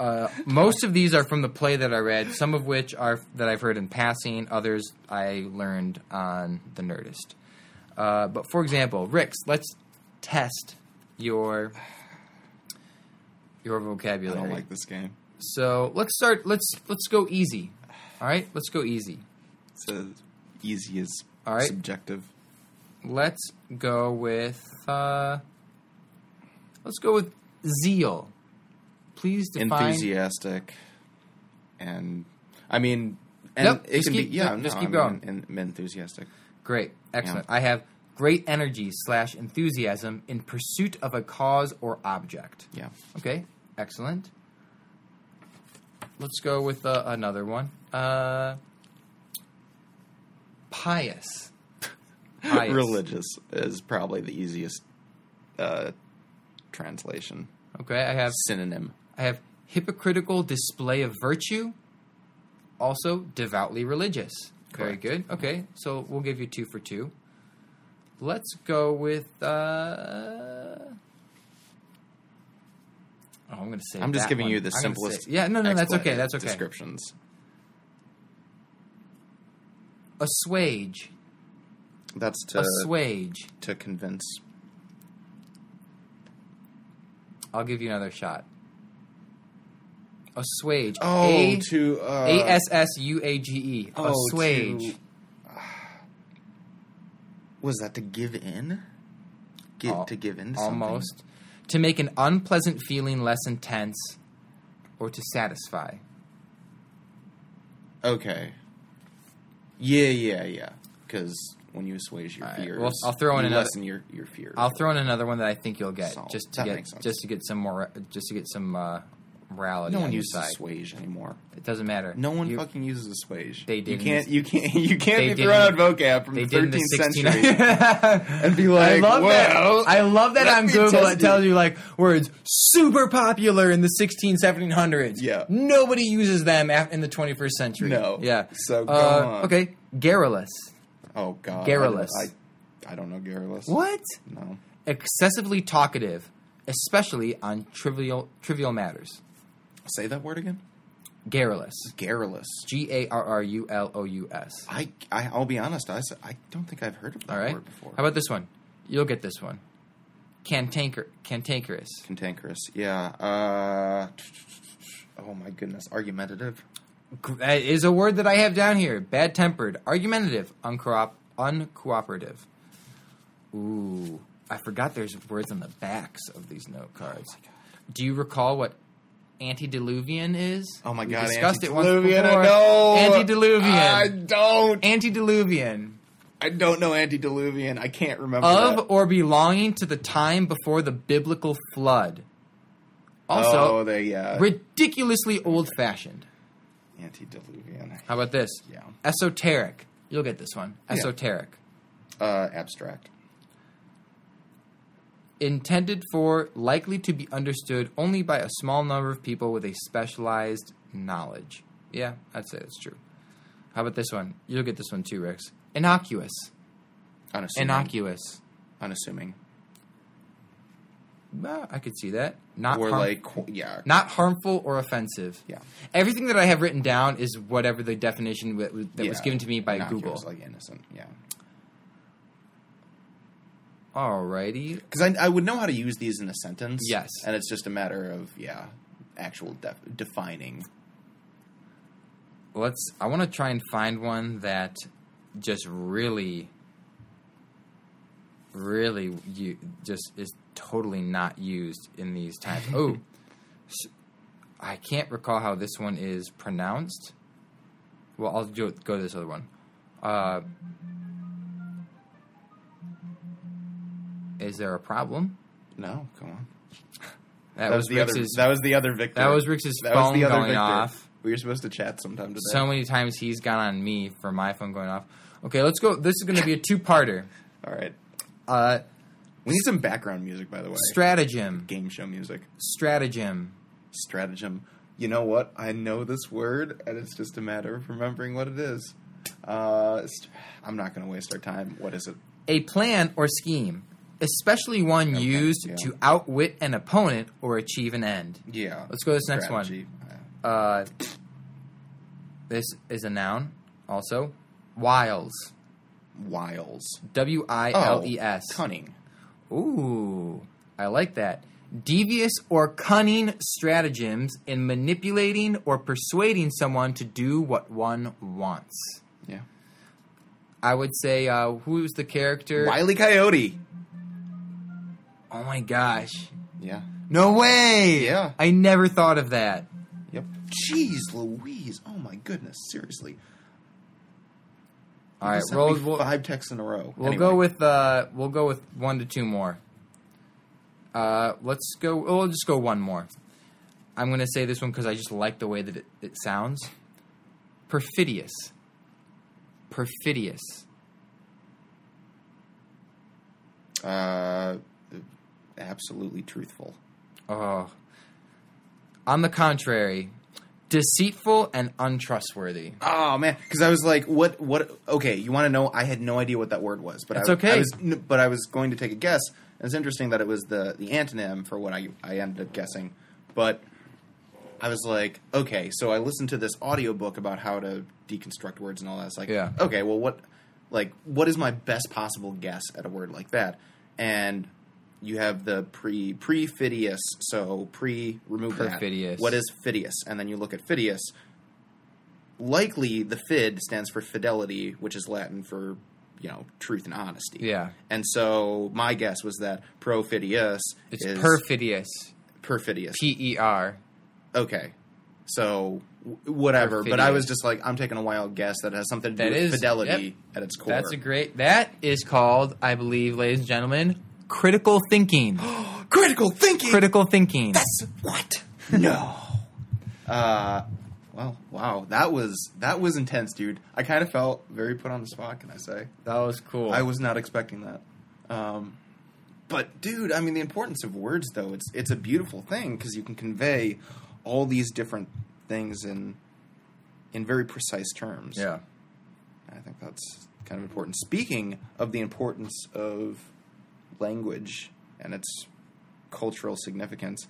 Speaker 1: Uh, most of these are from the play that I read. Some of which are that I've heard in passing. Others I learned on the Nerdist. Uh, but for example, Ricks, let's test your your vocabulary.
Speaker 2: I don't like this game.
Speaker 1: So let's start. Let's let's go easy. All right, let's go easy.
Speaker 2: It's as easy as
Speaker 1: All right.
Speaker 2: subjective.
Speaker 1: Let's go with. Uh, let's go with zeal. Please define.
Speaker 2: enthusiastic, and I mean, and
Speaker 1: Nope,
Speaker 2: it
Speaker 1: just
Speaker 2: can
Speaker 1: keep-
Speaker 2: be yeah,
Speaker 1: nope, just
Speaker 2: no,
Speaker 1: keep
Speaker 2: I
Speaker 1: going.
Speaker 2: mean, en- enthusiastic.
Speaker 1: Great, excellent. I have great energy slash enthusiasm in pursuit of a cause or object.
Speaker 2: Yeah,
Speaker 1: Okay, excellent. Let's go with uh, another one. Uh, pious. [LAUGHS] Pious.
Speaker 2: religious is probably the easiest uh, translation
Speaker 1: Okay, I have
Speaker 2: synonym.
Speaker 1: I have hypocritical display of virtue. Also, devoutly religious. Very good. Okay, so we'll give you two for two. Let's go with. Uh, oh, I'm going to say.
Speaker 2: I'm just giving
Speaker 1: one.
Speaker 2: you the
Speaker 1: I'm
Speaker 2: simplest.
Speaker 1: say- yeah, no, no, that's okay. That's okay.
Speaker 2: Descriptions.
Speaker 1: Assuage.
Speaker 2: That's to
Speaker 1: Assuage.
Speaker 2: to convince.
Speaker 1: I'll give you another shot. Assuage.
Speaker 2: Oh,
Speaker 1: A
Speaker 2: to uh,
Speaker 1: A S S U A G E.
Speaker 2: oh,
Speaker 1: Assuage.
Speaker 2: to- [SIGHS] was that to give in? Give,
Speaker 1: Al-
Speaker 2: to give in to something?
Speaker 1: Almost. To make an unpleasant feeling less intense or to satisfy.
Speaker 2: Okay. Yeah, yeah, yeah. Because when you assuage your
Speaker 1: All right,
Speaker 2: fears,
Speaker 1: well, I'll throw in
Speaker 2: you
Speaker 1: another-
Speaker 2: lessen your your fears.
Speaker 1: I'll throw in another one that I think you'll get
Speaker 2: Solid.
Speaker 1: just to
Speaker 2: That
Speaker 1: get
Speaker 2: sense.
Speaker 1: just to get some more just to get some uh, morality
Speaker 2: no
Speaker 1: on
Speaker 2: one
Speaker 1: your
Speaker 2: uses
Speaker 1: side.
Speaker 2: assuage anymore.
Speaker 1: It doesn't matter.
Speaker 2: No one
Speaker 1: You-
Speaker 2: fucking uses assuage.
Speaker 1: They
Speaker 2: You
Speaker 1: did in
Speaker 2: can't. You can't. [LAUGHS] You can't be
Speaker 1: did
Speaker 2: throwing out
Speaker 1: in
Speaker 2: vocab from
Speaker 1: They
Speaker 2: the
Speaker 1: did in the
Speaker 2: 13th
Speaker 1: 16
Speaker 2: century [LAUGHS] [LAUGHS] and be like,
Speaker 1: I love
Speaker 2: well,
Speaker 1: that. I love that
Speaker 2: let
Speaker 1: on
Speaker 2: me
Speaker 1: Google
Speaker 2: test
Speaker 1: it
Speaker 2: it.
Speaker 1: tells you like words super popular in the 16, 1700s.
Speaker 2: Yeah.
Speaker 1: Nobody uses them af- in the 21st century.
Speaker 2: No.
Speaker 1: Yeah.
Speaker 2: So, go
Speaker 1: uh,
Speaker 2: on.
Speaker 1: okay. Garrulous.
Speaker 2: Oh God,
Speaker 1: Garrulous.
Speaker 2: I, I, I don't know garrulous.
Speaker 1: What?
Speaker 2: No.
Speaker 1: Excessively talkative, especially on trivial trivial matters.
Speaker 2: Say that word again.
Speaker 1: Garrulous.
Speaker 2: Garrulous.
Speaker 1: G A R R U L O U S.
Speaker 2: I, I I'll be honest. I I don't think I've heard of that
Speaker 1: All right.
Speaker 2: word before.
Speaker 1: How about this one? You'll get this one. Cantanker, cantankerous.
Speaker 2: cantankerous? Yeah. Uh. Oh my goodness. Argumentative.
Speaker 1: That is a word that I have down here. Bad tempered, argumentative, uncoop- uncooperative. Ooh, I forgot there's words on the backs of these note cards. Do you recall what antediluvian is?
Speaker 2: Oh my
Speaker 1: We
Speaker 2: God.
Speaker 1: discussed it once before.
Speaker 2: I know.
Speaker 1: Antediluvian.
Speaker 2: I don't.
Speaker 1: antediluvian.
Speaker 2: I don't know antediluvian. I can't remember.
Speaker 1: Of
Speaker 2: that.
Speaker 1: or belonging to the time before the biblical flood. Also,
Speaker 2: oh, they yeah.
Speaker 1: ridiculously old fashioned.
Speaker 2: antediluvian.
Speaker 1: How about this?
Speaker 2: Yeah.
Speaker 1: Esoteric. You'll get this one.
Speaker 2: Yeah.
Speaker 1: Esoteric.
Speaker 2: Uh, abstract.
Speaker 1: Intended for, likely to be understood only by a small number of people with a specialized knowledge. Yeah, I'd say that's true. How about this one? You'll get this one too, Rex. Innocuous.
Speaker 2: Unassuming.
Speaker 1: Innocuous.
Speaker 2: Unassuming.
Speaker 1: Well, I could see that. Not
Speaker 2: or
Speaker 1: harm-
Speaker 2: like yeah.
Speaker 1: not harmful or offensive.
Speaker 2: Yeah.
Speaker 1: Everything that I have written down is whatever the definition that was, that was given to me by
Speaker 2: Innocuous,
Speaker 1: Google.
Speaker 2: Like innocent. Yeah.
Speaker 1: Alrighty.
Speaker 2: Because I, I would know how to use these in a sentence.
Speaker 1: Yes.
Speaker 2: And it's just a matter of yeah, actual def- defining.
Speaker 1: Let's. I want to try and find one that just really, really, you just is totally not used in these times. [LAUGHS] oh, I can't recall how this one is pronounced. Well, I'll go, go to this other one. Uh, is there a problem?
Speaker 2: No, come on. [LAUGHS]
Speaker 1: That, was,
Speaker 2: the
Speaker 1: Rick's.
Speaker 2: other. That was the other Victor.
Speaker 1: that was Rick's
Speaker 2: That was
Speaker 1: phone
Speaker 2: the other
Speaker 1: going
Speaker 2: Victor.
Speaker 1: off.
Speaker 2: We were supposed to chat sometime today.
Speaker 1: So many times he's gone on me for my phone going off. Okay, let's go. This is going to be a two-parter. [LAUGHS]
Speaker 2: All right.
Speaker 1: Uh,
Speaker 2: We need some background music, by the way.
Speaker 1: stratagem.
Speaker 2: Game show music.
Speaker 1: Stratagem.
Speaker 2: Stratagem. You know what? I know this word, and it's just a matter of remembering what it is. Uh, st- I'm not going to waste our time. What is it?
Speaker 1: A plan or scheme, especially one
Speaker 2: Okay,
Speaker 1: used
Speaker 2: yeah.
Speaker 1: to outwit an opponent or achieve an end.
Speaker 2: Yeah.
Speaker 1: Let's go to this next
Speaker 2: Strategy.
Speaker 1: one. Uh, this is a noun. Also, wiles.
Speaker 2: Wiles.
Speaker 1: W I L E S.
Speaker 2: Oh, Cunning.
Speaker 1: Ooh, I like that. Devious or cunning stratagems in manipulating or persuading someone to do what one wants.
Speaker 2: Yeah.
Speaker 1: I would say, uh, who's the character?
Speaker 2: Wiley Coyote.
Speaker 1: Oh my gosh.
Speaker 2: Yeah.
Speaker 1: No way!
Speaker 2: Yeah.
Speaker 1: I never thought of that.
Speaker 2: Yep. Jeez Louise. Oh my goodness. Seriously.
Speaker 1: All right, we'll, we'll,
Speaker 2: five texts in a row.
Speaker 1: we'll
Speaker 2: Anyway.
Speaker 1: go with uh, we'll go with one to two more. Uh, let's go. We'll just go one more. I'm going to say this one because I just like the way that it, it sounds. Perfidious. Perfidious.
Speaker 2: Uh, absolutely truthful.
Speaker 1: Oh. On the contrary, deceitful and untrustworthy.
Speaker 2: Oh man, because I was like, what? What? Okay, you want to know? I had no idea what that word was, but
Speaker 1: That's
Speaker 2: I,
Speaker 1: okay.
Speaker 2: I was, but I was going to take a guess. And it's interesting that it was the the antonym for what I I ended up guessing, but I was like, okay, so I listened to this audiobook about how to deconstruct words and all that. It's like,
Speaker 1: Yeah.
Speaker 2: okay, well, what like what is my best possible guess at a word like that? And you have the pre pre Phidias, so pre remove that.
Speaker 1: Perfidious.
Speaker 2: What is Phidias? And then you look at Phidias. Likely, the fid stands for fidelity, which is Latin for you know truth and honesty.
Speaker 1: Yeah.
Speaker 2: And so my guess was that pro Phidias
Speaker 1: It's
Speaker 2: is
Speaker 1: perfidious.
Speaker 2: perfidious.
Speaker 1: P E R.
Speaker 2: okay, so whatever. But I was just like, I'm taking a wild guess that has something to do
Speaker 1: That
Speaker 2: with
Speaker 1: is-
Speaker 2: fidelity
Speaker 1: yep.
Speaker 2: at its core.
Speaker 1: That's a great. That is called, I believe, ladies and gentlemen, critical thinking. [GASPS]
Speaker 2: critical thinking.
Speaker 1: critical thinking.
Speaker 2: That's what? No. [LAUGHS] uh, well, wow, that was that was intense, dude. I kind of felt very put on the spot. Can I say?
Speaker 1: that was cool.
Speaker 2: I was not expecting that. Um, but dude, I mean, the importance of words, though, it's it's a beautiful thing because you can convey all these different things in in very precise terms.
Speaker 1: yeah.
Speaker 2: I think that's kind of important. Speaking of the importance of language and its cultural significance,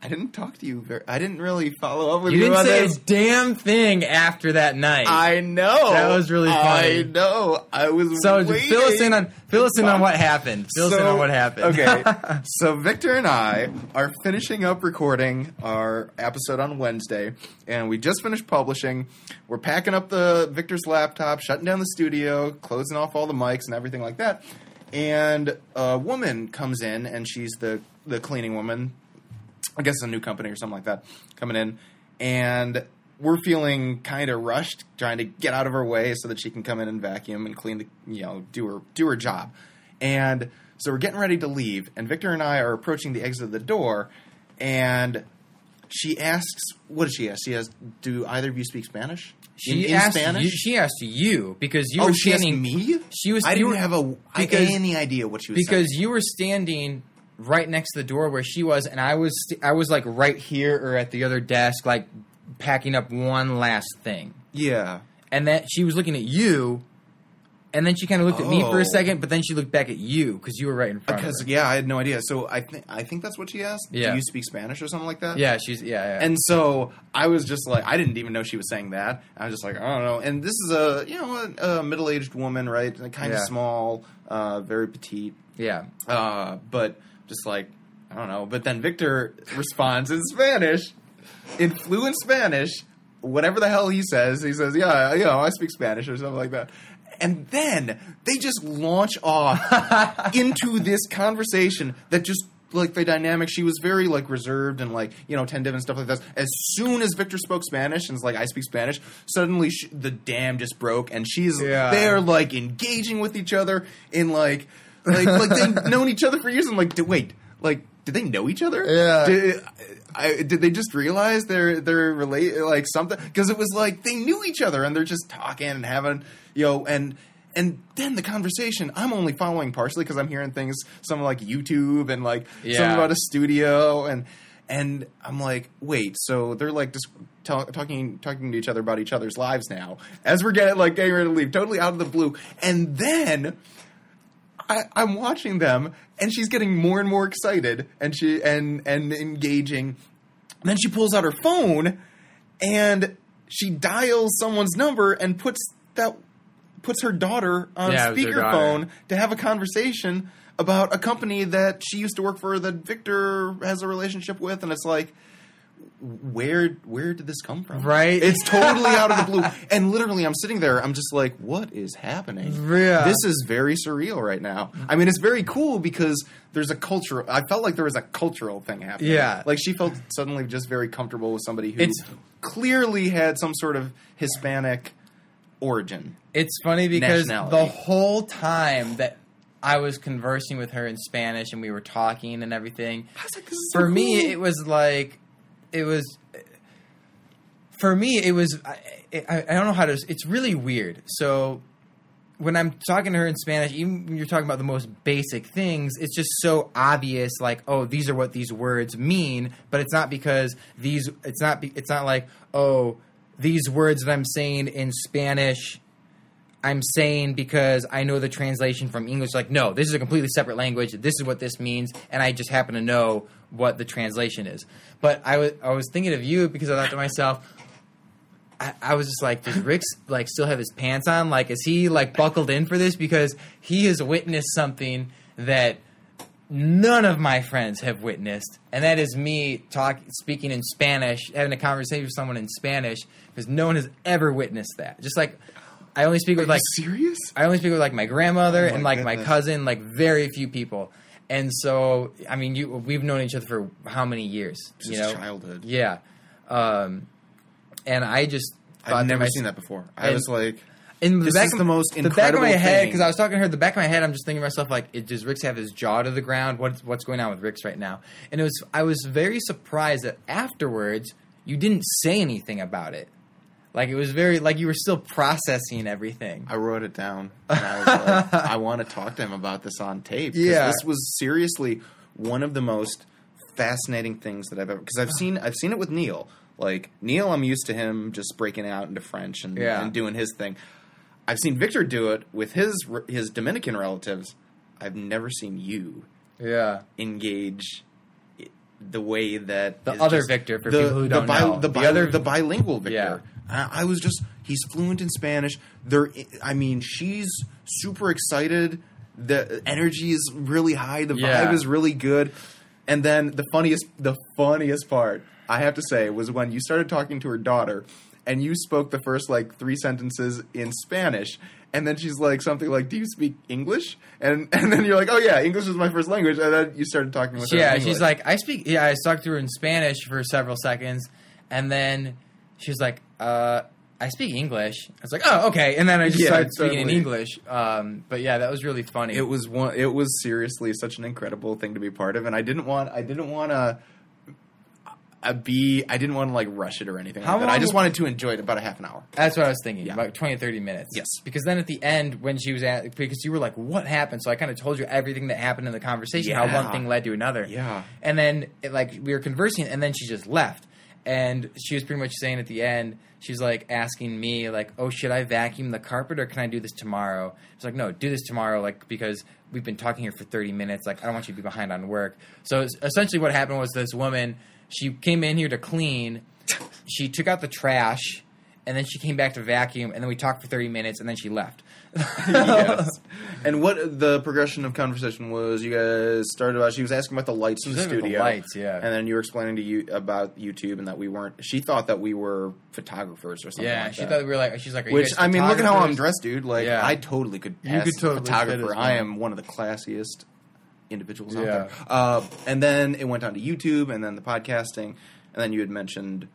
Speaker 2: I didn't talk to you. Very, I didn't really follow up with
Speaker 1: You
Speaker 2: you,
Speaker 1: didn't say a
Speaker 2: this.
Speaker 1: damn thing after that night.
Speaker 2: I know
Speaker 1: That was really funny.
Speaker 2: I know. I was
Speaker 1: so
Speaker 2: waiting.
Speaker 1: fill us in on fill us in on what happened. Fill us in on what happened.
Speaker 2: okay. [LAUGHS] so Victor and I are finishing up recording our episode on Wednesday, and we just finished publishing. We're packing up the Victor's laptop, shutting down the studio, closing off all the mics and everything like that. And a woman comes in, and she's the the cleaning woman. I guess it's a new company or something like that coming in, and we're feeling kind of rushed, trying to get out of her way so that she can come in and vacuum and clean the, you know, do her do her job. And so we're getting ready to leave, and Victor and I are approaching the exit of the door, and she asks, "What does she ask?" She asks, "Do either of you speak Spanish?"
Speaker 1: She
Speaker 2: in, in
Speaker 1: asked
Speaker 2: Spanish.
Speaker 1: You, she asked you because you
Speaker 2: oh,
Speaker 1: were
Speaker 2: she asked
Speaker 1: standing.
Speaker 2: me.
Speaker 1: She was.
Speaker 2: I didn't
Speaker 1: were-
Speaker 2: have a
Speaker 1: because-
Speaker 2: any idea what she was
Speaker 1: because
Speaker 2: saying.
Speaker 1: you were standing right next to the door where she was, and I was. st- I was like right here or at the other desk, like packing up one last thing,
Speaker 2: Yeah.
Speaker 1: and that she was looking at you. And then she kind of looked at me for
Speaker 2: Oh.
Speaker 1: a second, but then she looked back at you because you were right in front
Speaker 2: Because
Speaker 1: of her.
Speaker 2: yeah, I had no idea. So I think I think that's what she asked.
Speaker 1: Yeah.
Speaker 2: Do you speak Spanish or something like that?
Speaker 1: Yeah, she's yeah, yeah.
Speaker 2: And so I was just like, I didn't even know she was saying that. I was just like, I don't know. And this is a you know a, a middle aged woman, right? Kind of
Speaker 1: Yeah.
Speaker 2: small, uh, very petite,
Speaker 1: yeah,
Speaker 2: uh, but just like I don't know. But then Victor responds in Spanish, in fluent Spanish, whatever the hell he says. He says, "Yeah, you know, I speak Spanish" or something like that. And then they just launch off [LAUGHS] into this conversation that just like the dynamic. She was very like reserved and like you know tentative and stuff like that. As soon as Victor spoke Spanish and was like, "I speak Spanish," suddenly sh the dam just broke, and she's
Speaker 1: Yeah.
Speaker 2: they're like engaging with each other in like like like they've [LAUGHS] known each other for years. I'm like, wait, like did they know each other?
Speaker 1: Yeah.
Speaker 2: Did, I, did they just realize they're they're relate like something? Because it was like they knew each other and they're just talking and having you know and. And then the conversation, I'm only following partially because I'm hearing things, some like YouTube and like
Speaker 1: yeah.
Speaker 2: something about a studio, and and I'm like, wait, so they're like just tell, talking talking to each other about each other's lives now as we're getting like getting ready to leave, totally out of the blue, and then I, I'm watching them, and she's getting more and more excited, and she and and engaging. And then she pulls out her phone, and she dials someone's number and puts that puts her daughter on
Speaker 1: Yeah, it was her
Speaker 2: speakerphone to have a conversation about a company that she used to work for that Victor has a relationship with, and it's like. Where where did this come from?
Speaker 1: Right.
Speaker 2: It's totally out of the blue. [LAUGHS] And literally I'm sitting there, I'm just like, what is happening?
Speaker 1: Yeah.
Speaker 2: This is very surreal right now. I mean, it's very cool because there's a culture. I felt like there was a cultural thing happening.
Speaker 1: Yeah.
Speaker 2: like she felt suddenly just very comfortable with somebody who
Speaker 1: It's-
Speaker 2: clearly had some sort of Hispanic origin.
Speaker 1: It's funny because the whole time that I was conversing with her in Spanish and we were talking and everything,
Speaker 2: like, is so
Speaker 1: for me it was like it was for me it was I, I, I don't know how to it's really weird so when i'm talking to her in spanish even when you're talking about the most basic things it's just so obvious like oh these are what these words mean but it's not because these it's not it's not like oh these words that i'm saying in spanish I'm saying because I know the translation from English. Like, no, this is a completely separate language. This is what this means, and I just happen to know what the translation is. But I was I was thinking of you because I thought to myself, I, I was just like, does Rick like still have his pants on? Like, is he like buckled in for this? Because he has witnessed something that none of my friends have witnessed, and that is me talk speaking in Spanish, having a conversation with someone in Spanish, because no one has ever witnessed that. Just like I only speak with
Speaker 2: Are
Speaker 1: like
Speaker 2: serious?
Speaker 1: I only speak with like my grandmother
Speaker 2: Oh my
Speaker 1: and like my cousin, like very few people. And so, I mean, you we've known each other for how many years?
Speaker 2: Since
Speaker 1: you know,
Speaker 2: childhood.
Speaker 1: yeah. Um, and I just thought
Speaker 2: I've never seen that before. I was like,
Speaker 1: in the back
Speaker 2: is
Speaker 1: of,
Speaker 2: the most
Speaker 1: the back of my
Speaker 2: incredible
Speaker 1: head because I was talking to her. The back of my head, I'm just thinking to myself like, it, does Rick's have his jaw to the ground? What's what's going on with Rick's right now? And it was I was very surprised that afterwards you didn't say anything about it. Like it was very like you were still processing everything.
Speaker 2: I wrote it down. [LAUGHS] And I was like, I want to talk to him about this on tape.
Speaker 1: Yeah.
Speaker 2: this was seriously one of the most fascinating things that I've ever. Because I've [SIGHS] seen, I've seen it with Neil. Like Neil, I'm used to him just breaking out into French and,
Speaker 1: Yeah.
Speaker 2: and doing his thing. I've seen Victor do it with his his Dominican relatives. I've never seen you
Speaker 1: Yeah.
Speaker 2: engage the way that
Speaker 1: The other
Speaker 2: just-
Speaker 1: Victor, for
Speaker 2: the,
Speaker 1: people who
Speaker 2: the
Speaker 1: don't
Speaker 2: bi-
Speaker 1: know.
Speaker 2: the,
Speaker 1: The other-
Speaker 2: the bilingual Victor.
Speaker 1: Yeah.
Speaker 2: I, I was just he's fluent in Spanish. There, I mean, she's super excited. The energy is really high. The
Speaker 1: Yeah.
Speaker 2: vibe is really good. And then the funniest, the funniest part I have to say was when you started talking to her daughter, and you spoke the first like three sentences in Spanish. And then she's like something like, "Do you speak English?" And [LAUGHS] and then you're like, "Oh yeah, English is my first language." And then you started talking with her.
Speaker 1: Yeah, she's like, I speak. Yeah, I talked to her in Spanish for several seconds, and then she's like, uh, I speak English. I was like, oh, okay. And then I just
Speaker 2: Yeah,
Speaker 1: started speaking in. English. Um, but yeah, that was really funny.
Speaker 2: it was one it was seriously such an incredible thing to be part of and i didn't want i didn't want to uh, be i didn't want to like rush it or anything
Speaker 1: How
Speaker 2: like that. i just wanted to enjoy it about a half an hour
Speaker 1: That's what I was thinking.
Speaker 2: Yeah.
Speaker 1: About 20 30 minutes.
Speaker 2: Yes.
Speaker 1: Because then at the end, when she was at, because you were like, what happened? So I kind of told you everything that happened in the conversation, how one thing led to another.
Speaker 2: Yeah.
Speaker 1: And then, it, like, we were conversing, and then she just left. And she was pretty much saying at the end, she's like asking me, like, oh, should I vacuum the carpet or can I do this tomorrow? It's like, no, do this tomorrow, like, because we've been talking here for 30 minutes. Like, I don't want you to be behind on work. So essentially, what happened was this woman, she came in here to clean, she took out the trash, and then she came back to vacuum, and then we talked for 30 minutes, and then she left.
Speaker 2: Yes [LAUGHS] and what the progression of conversation was you guys started about she was asking about the lights in the
Speaker 1: was asking the
Speaker 2: studio
Speaker 1: lights, yeah.
Speaker 2: and then you were explaining to you about youtube and that we weren't she thought that we were photographers or something
Speaker 1: yeah,
Speaker 2: like
Speaker 1: she
Speaker 2: that.
Speaker 1: thought we were like, she's like, Are you
Speaker 2: Which
Speaker 1: guys
Speaker 2: I mean, look at how I'm dressed, dude. Like
Speaker 1: Yeah.
Speaker 2: I totally could
Speaker 1: You
Speaker 2: pass
Speaker 1: could totally fit
Speaker 2: photographer.
Speaker 1: as
Speaker 2: I am one of the classiest individuals out there. Uh, and then it went on to YouTube, and then the podcasting, and then you had mentioned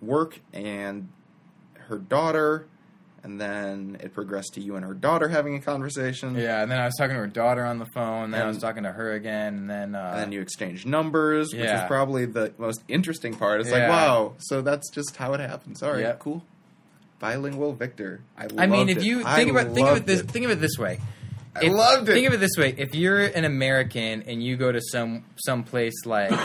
Speaker 2: work and her daughter, and then it progressed to you and her daughter having a conversation.
Speaker 1: Yeah, and then I was talking to her daughter on the phone, and then I was talking to her again, and then uh,
Speaker 2: And then you exchanged numbers, which
Speaker 1: Yeah.
Speaker 2: probably the most interesting part. It's
Speaker 1: Yeah.
Speaker 2: like, wow, so that's just how it happens. All right,
Speaker 1: Yep.
Speaker 2: cool. Bilingual Victor. I,
Speaker 1: I mean, if
Speaker 2: it.
Speaker 1: you
Speaker 2: I
Speaker 1: think about think of it this
Speaker 2: it.
Speaker 1: think of it this way.
Speaker 2: I loved it.
Speaker 1: Think of it this way: if you're an American and you go to some some place like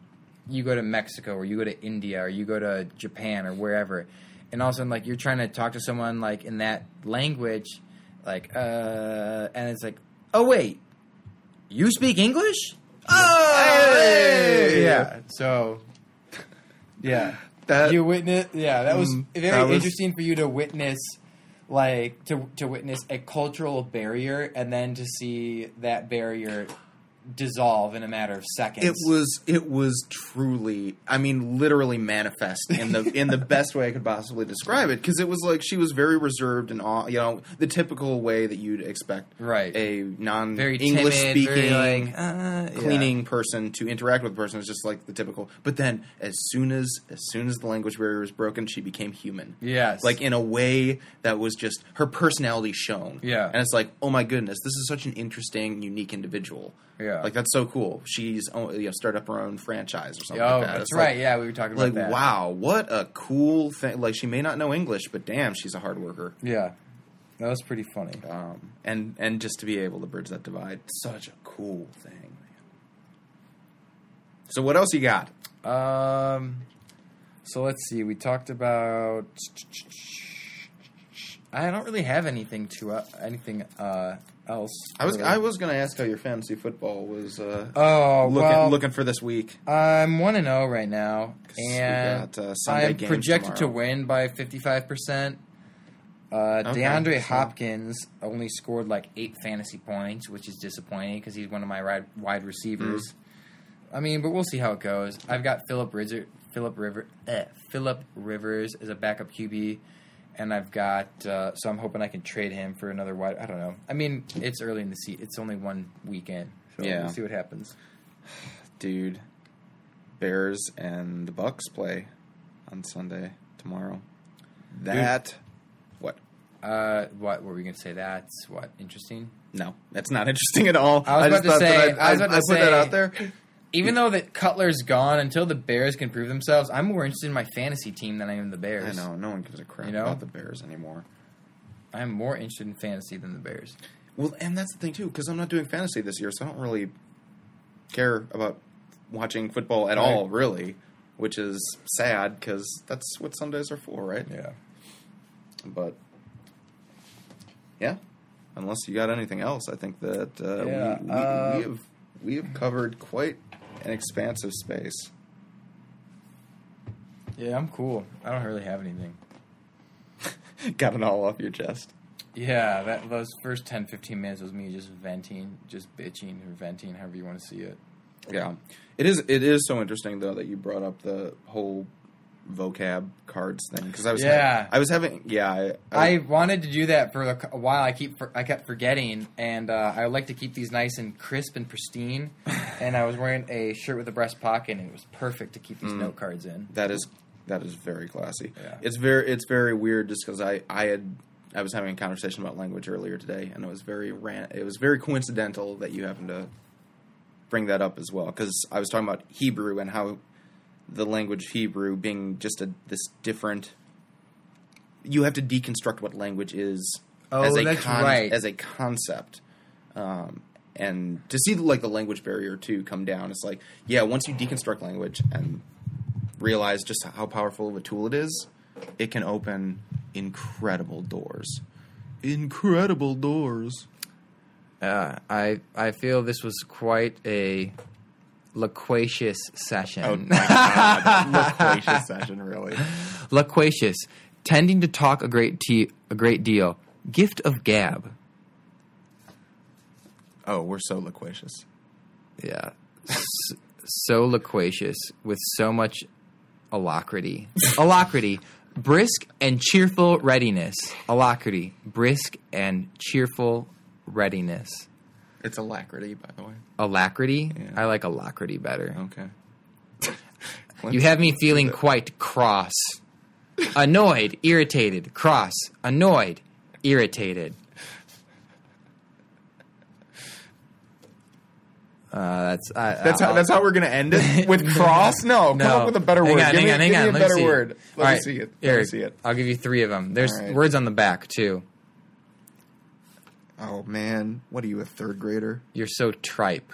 Speaker 1: [COUGHS] you go to Mexico or you go to India or you go to Japan or wherever, and all of a sudden like you're trying to talk to someone like in that language, like uh, and it's like, oh wait, you speak English? Oh,
Speaker 2: Hey!
Speaker 1: yeah. So, yeah.
Speaker 2: That-
Speaker 1: you witness yeah that was
Speaker 2: Mm,
Speaker 1: very
Speaker 2: that was-
Speaker 1: interesting for you to witness like to to witness a cultural barrier and then to see that barrier dissolve in a matter of seconds
Speaker 2: It was it was truly I mean literally manifest in the in the [LAUGHS] best way I could possibly describe it because it was like she was very reserved and all you know the typical way that you'd expect
Speaker 1: Right.
Speaker 2: a non
Speaker 1: very
Speaker 2: English
Speaker 1: timid,
Speaker 2: speaking
Speaker 1: like, uh,
Speaker 2: cleaning person to interact with a person is just like the typical but then as soon as as soon as the language barrier was broken she became human
Speaker 1: yes
Speaker 2: like in a way that was just her personality shown.
Speaker 1: Yeah.
Speaker 2: and it's like, oh my goodness, this is such an interesting, unique individual.
Speaker 1: Yeah.
Speaker 2: Like that's so cool. She's you know started up her own franchise or something.
Speaker 1: oh
Speaker 2: like that.
Speaker 1: that's
Speaker 2: It's
Speaker 1: right
Speaker 2: Like,
Speaker 1: yeah we were talking about that.
Speaker 2: like wow, what a cool thing! Like she may not know English, but damn, she's a hard worker.
Speaker 1: yeah that was pretty funny
Speaker 2: Um, and and just to be able to bridge that divide, such a cool thing. Man. So what else you got?
Speaker 1: um so let's see we talked about I don't really have anything to uh, anything uh, else.
Speaker 2: I was
Speaker 1: really.
Speaker 2: I was going to ask how your fantasy football was uh,
Speaker 1: Oh
Speaker 2: looking
Speaker 1: well,
Speaker 2: looking for this week.
Speaker 1: I'm one and zero right now, and
Speaker 2: got, uh,
Speaker 1: I'm projected to win by 55 percent. Uh, DeAndre
Speaker 2: so-
Speaker 1: Hopkins only scored like eight fantasy points, which is disappointing because he's one of my wide, wide receivers.
Speaker 2: Mm.
Speaker 1: I mean, but we'll see how it goes. I've got Philip River, Philip River, eh, Philip Rivers as a backup QB, and I've got uh, so I'm hoping I can trade him for another wide. I don't know. I mean, it's early in the season. It's only one weekend, so
Speaker 2: Yeah.
Speaker 1: we'll see what happens.
Speaker 2: Dude, Bears and the Bucs play on Sunday tomorrow. That what?
Speaker 1: Uh, what were we gonna say? That's what interesting.
Speaker 2: No, that's not interesting at all.
Speaker 1: I was about
Speaker 2: just
Speaker 1: to say-
Speaker 2: I'd-
Speaker 1: I was about to
Speaker 2: put that out there.
Speaker 1: Even though that Cutler's gone, until the Bears can prove themselves, I'm more interested in my fantasy team than I am the Bears.
Speaker 2: I
Speaker 1: Bears.
Speaker 2: know no one gives a crap
Speaker 1: You know?
Speaker 2: about the Bears anymore.
Speaker 1: I'm more interested in fantasy than the Bears.
Speaker 2: Well, and that's the thing too, because I'm not doing fantasy this year, so I don't really care about watching football at
Speaker 1: Right.
Speaker 2: all, really. Which is sad because that's what Sundays are for, right?
Speaker 1: Yeah.
Speaker 2: But yeah, unless you got anything else, I think that uh,
Speaker 1: Yeah,
Speaker 2: we, we,
Speaker 1: uh,
Speaker 2: we have we have covered quite an expansive space.
Speaker 1: Yeah, I'm cool. I don't really have anything. [LAUGHS]
Speaker 2: got it all off your chest.
Speaker 1: Yeah, that those first 10, 15 minutes was me just venting, just bitching or venting, however you want to see it.
Speaker 2: Yeah, it is. It is so interesting though that you brought up the whole vocab cards thing because I was
Speaker 1: Yeah.
Speaker 2: I was having yeah I,
Speaker 1: I wanted to do that for a, a while. I keep I kept forgetting, and uh, I like to keep these nice and crisp and pristine. [LAUGHS] and I was wearing a shirt with a breast pocket, and it was perfect to keep these
Speaker 2: Mm.
Speaker 1: note cards in.
Speaker 2: that is that is very classy.
Speaker 1: Yeah.
Speaker 2: It's very it's very weird just because I I had I was having a conversation about language earlier today and it was very ran it was very coincidental that you happened to bring that up as well because I was talking about Hebrew and how the language Hebrew being just a this different you have to deconstruct what language is
Speaker 1: Oh,
Speaker 2: as a
Speaker 1: that's
Speaker 2: con-
Speaker 1: right.
Speaker 2: as a concept. Um, and to see like the language barrier too come down it's like yeah once you deconstruct language and realize just how powerful of a tool it is it can open incredible doors. Incredible doors.
Speaker 1: Uh, I I feel this was quite a loquacious session.
Speaker 2: oh my god [LAUGHS] loquacious session really
Speaker 1: loquacious, tending to talk a great te- a great deal. Gift of gab.
Speaker 2: oh we're so loquacious
Speaker 1: Yeah. S- so loquacious with so much alacrity. [LAUGHS] alacrity. Brisk and cheerful readiness. Alacrity. Brisk and cheerful readiness.
Speaker 2: It's alacrity by the way
Speaker 1: Alacrity?
Speaker 2: Yeah.
Speaker 1: I like alacrity better.
Speaker 2: okay [LAUGHS]
Speaker 1: You have me feeling quite cross. Annoyed, irritated, cross, annoyed, irritated. Uh, that's I,
Speaker 2: that's how that's how we're gonna end it [LAUGHS] with cross no, come up with a better
Speaker 1: Hang
Speaker 2: word
Speaker 1: on,
Speaker 2: give
Speaker 1: hang
Speaker 2: me,
Speaker 1: on, hang
Speaker 2: give me a
Speaker 1: Let
Speaker 2: better word let
Speaker 1: All
Speaker 2: me
Speaker 1: right,
Speaker 2: see it let me see it
Speaker 1: I'll give you three of them. There's
Speaker 2: right.
Speaker 1: words on the back too.
Speaker 2: Oh man what are you a third grader
Speaker 1: You're so tripe.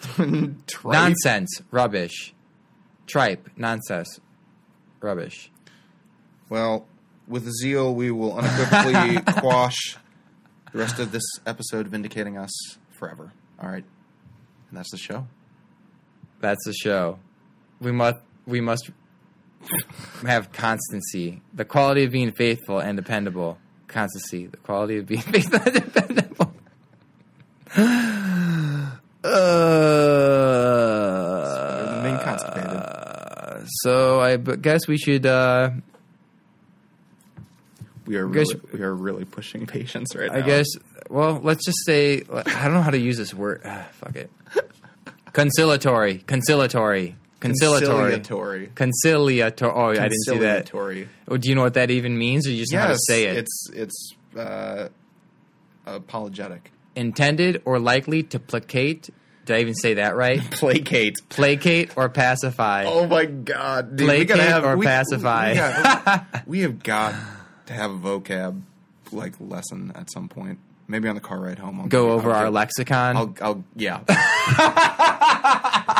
Speaker 1: [LAUGHS]
Speaker 2: Tripe?
Speaker 1: Nonsense, rubbish. Tripe, nonsense, rubbish.
Speaker 2: Well, with zeal, we will unequivocally [LAUGHS] quash the rest of this episode, vindicating us forever. All right, and that's the show.
Speaker 1: That's the show. We must we must have constancy, the quality of being faithful and dependable. Constancy, the quality of being [LAUGHS] faithful and dependable.
Speaker 2: than constipated.
Speaker 1: Uh, so I b- guess we should. Uh,
Speaker 2: We are
Speaker 1: Guess-
Speaker 2: really, we are really pushing patience right now.
Speaker 1: I guess. Well, let's just say I don't know how to use this word. Ah, [SIGHS] fuck it. Conciliatory, conciliatory, conciliatory,
Speaker 2: conciliatory.
Speaker 1: conciliatory. Oh, I didn't see that.
Speaker 2: Conciliatory.
Speaker 1: Oh, do you know what that even means, or you just know how to
Speaker 2: Yes,
Speaker 1: say it?
Speaker 2: It's it's uh, apologetic.
Speaker 1: Intended or likely to placate. Did I even say that right? [LAUGHS]
Speaker 2: Placate.
Speaker 1: Placate or pacify.
Speaker 2: Oh my god, dude! we
Speaker 1: Placate
Speaker 2: have
Speaker 1: or
Speaker 2: we,
Speaker 1: pacify.
Speaker 2: We, got- [LAUGHS] we have got to have a vocab like lesson at some point. Maybe on the car ride home. I'll
Speaker 1: Go
Speaker 2: give-
Speaker 1: over
Speaker 2: I'll
Speaker 1: our
Speaker 2: give-
Speaker 1: lexicon.
Speaker 2: I'll, I'll yeah. [LAUGHS]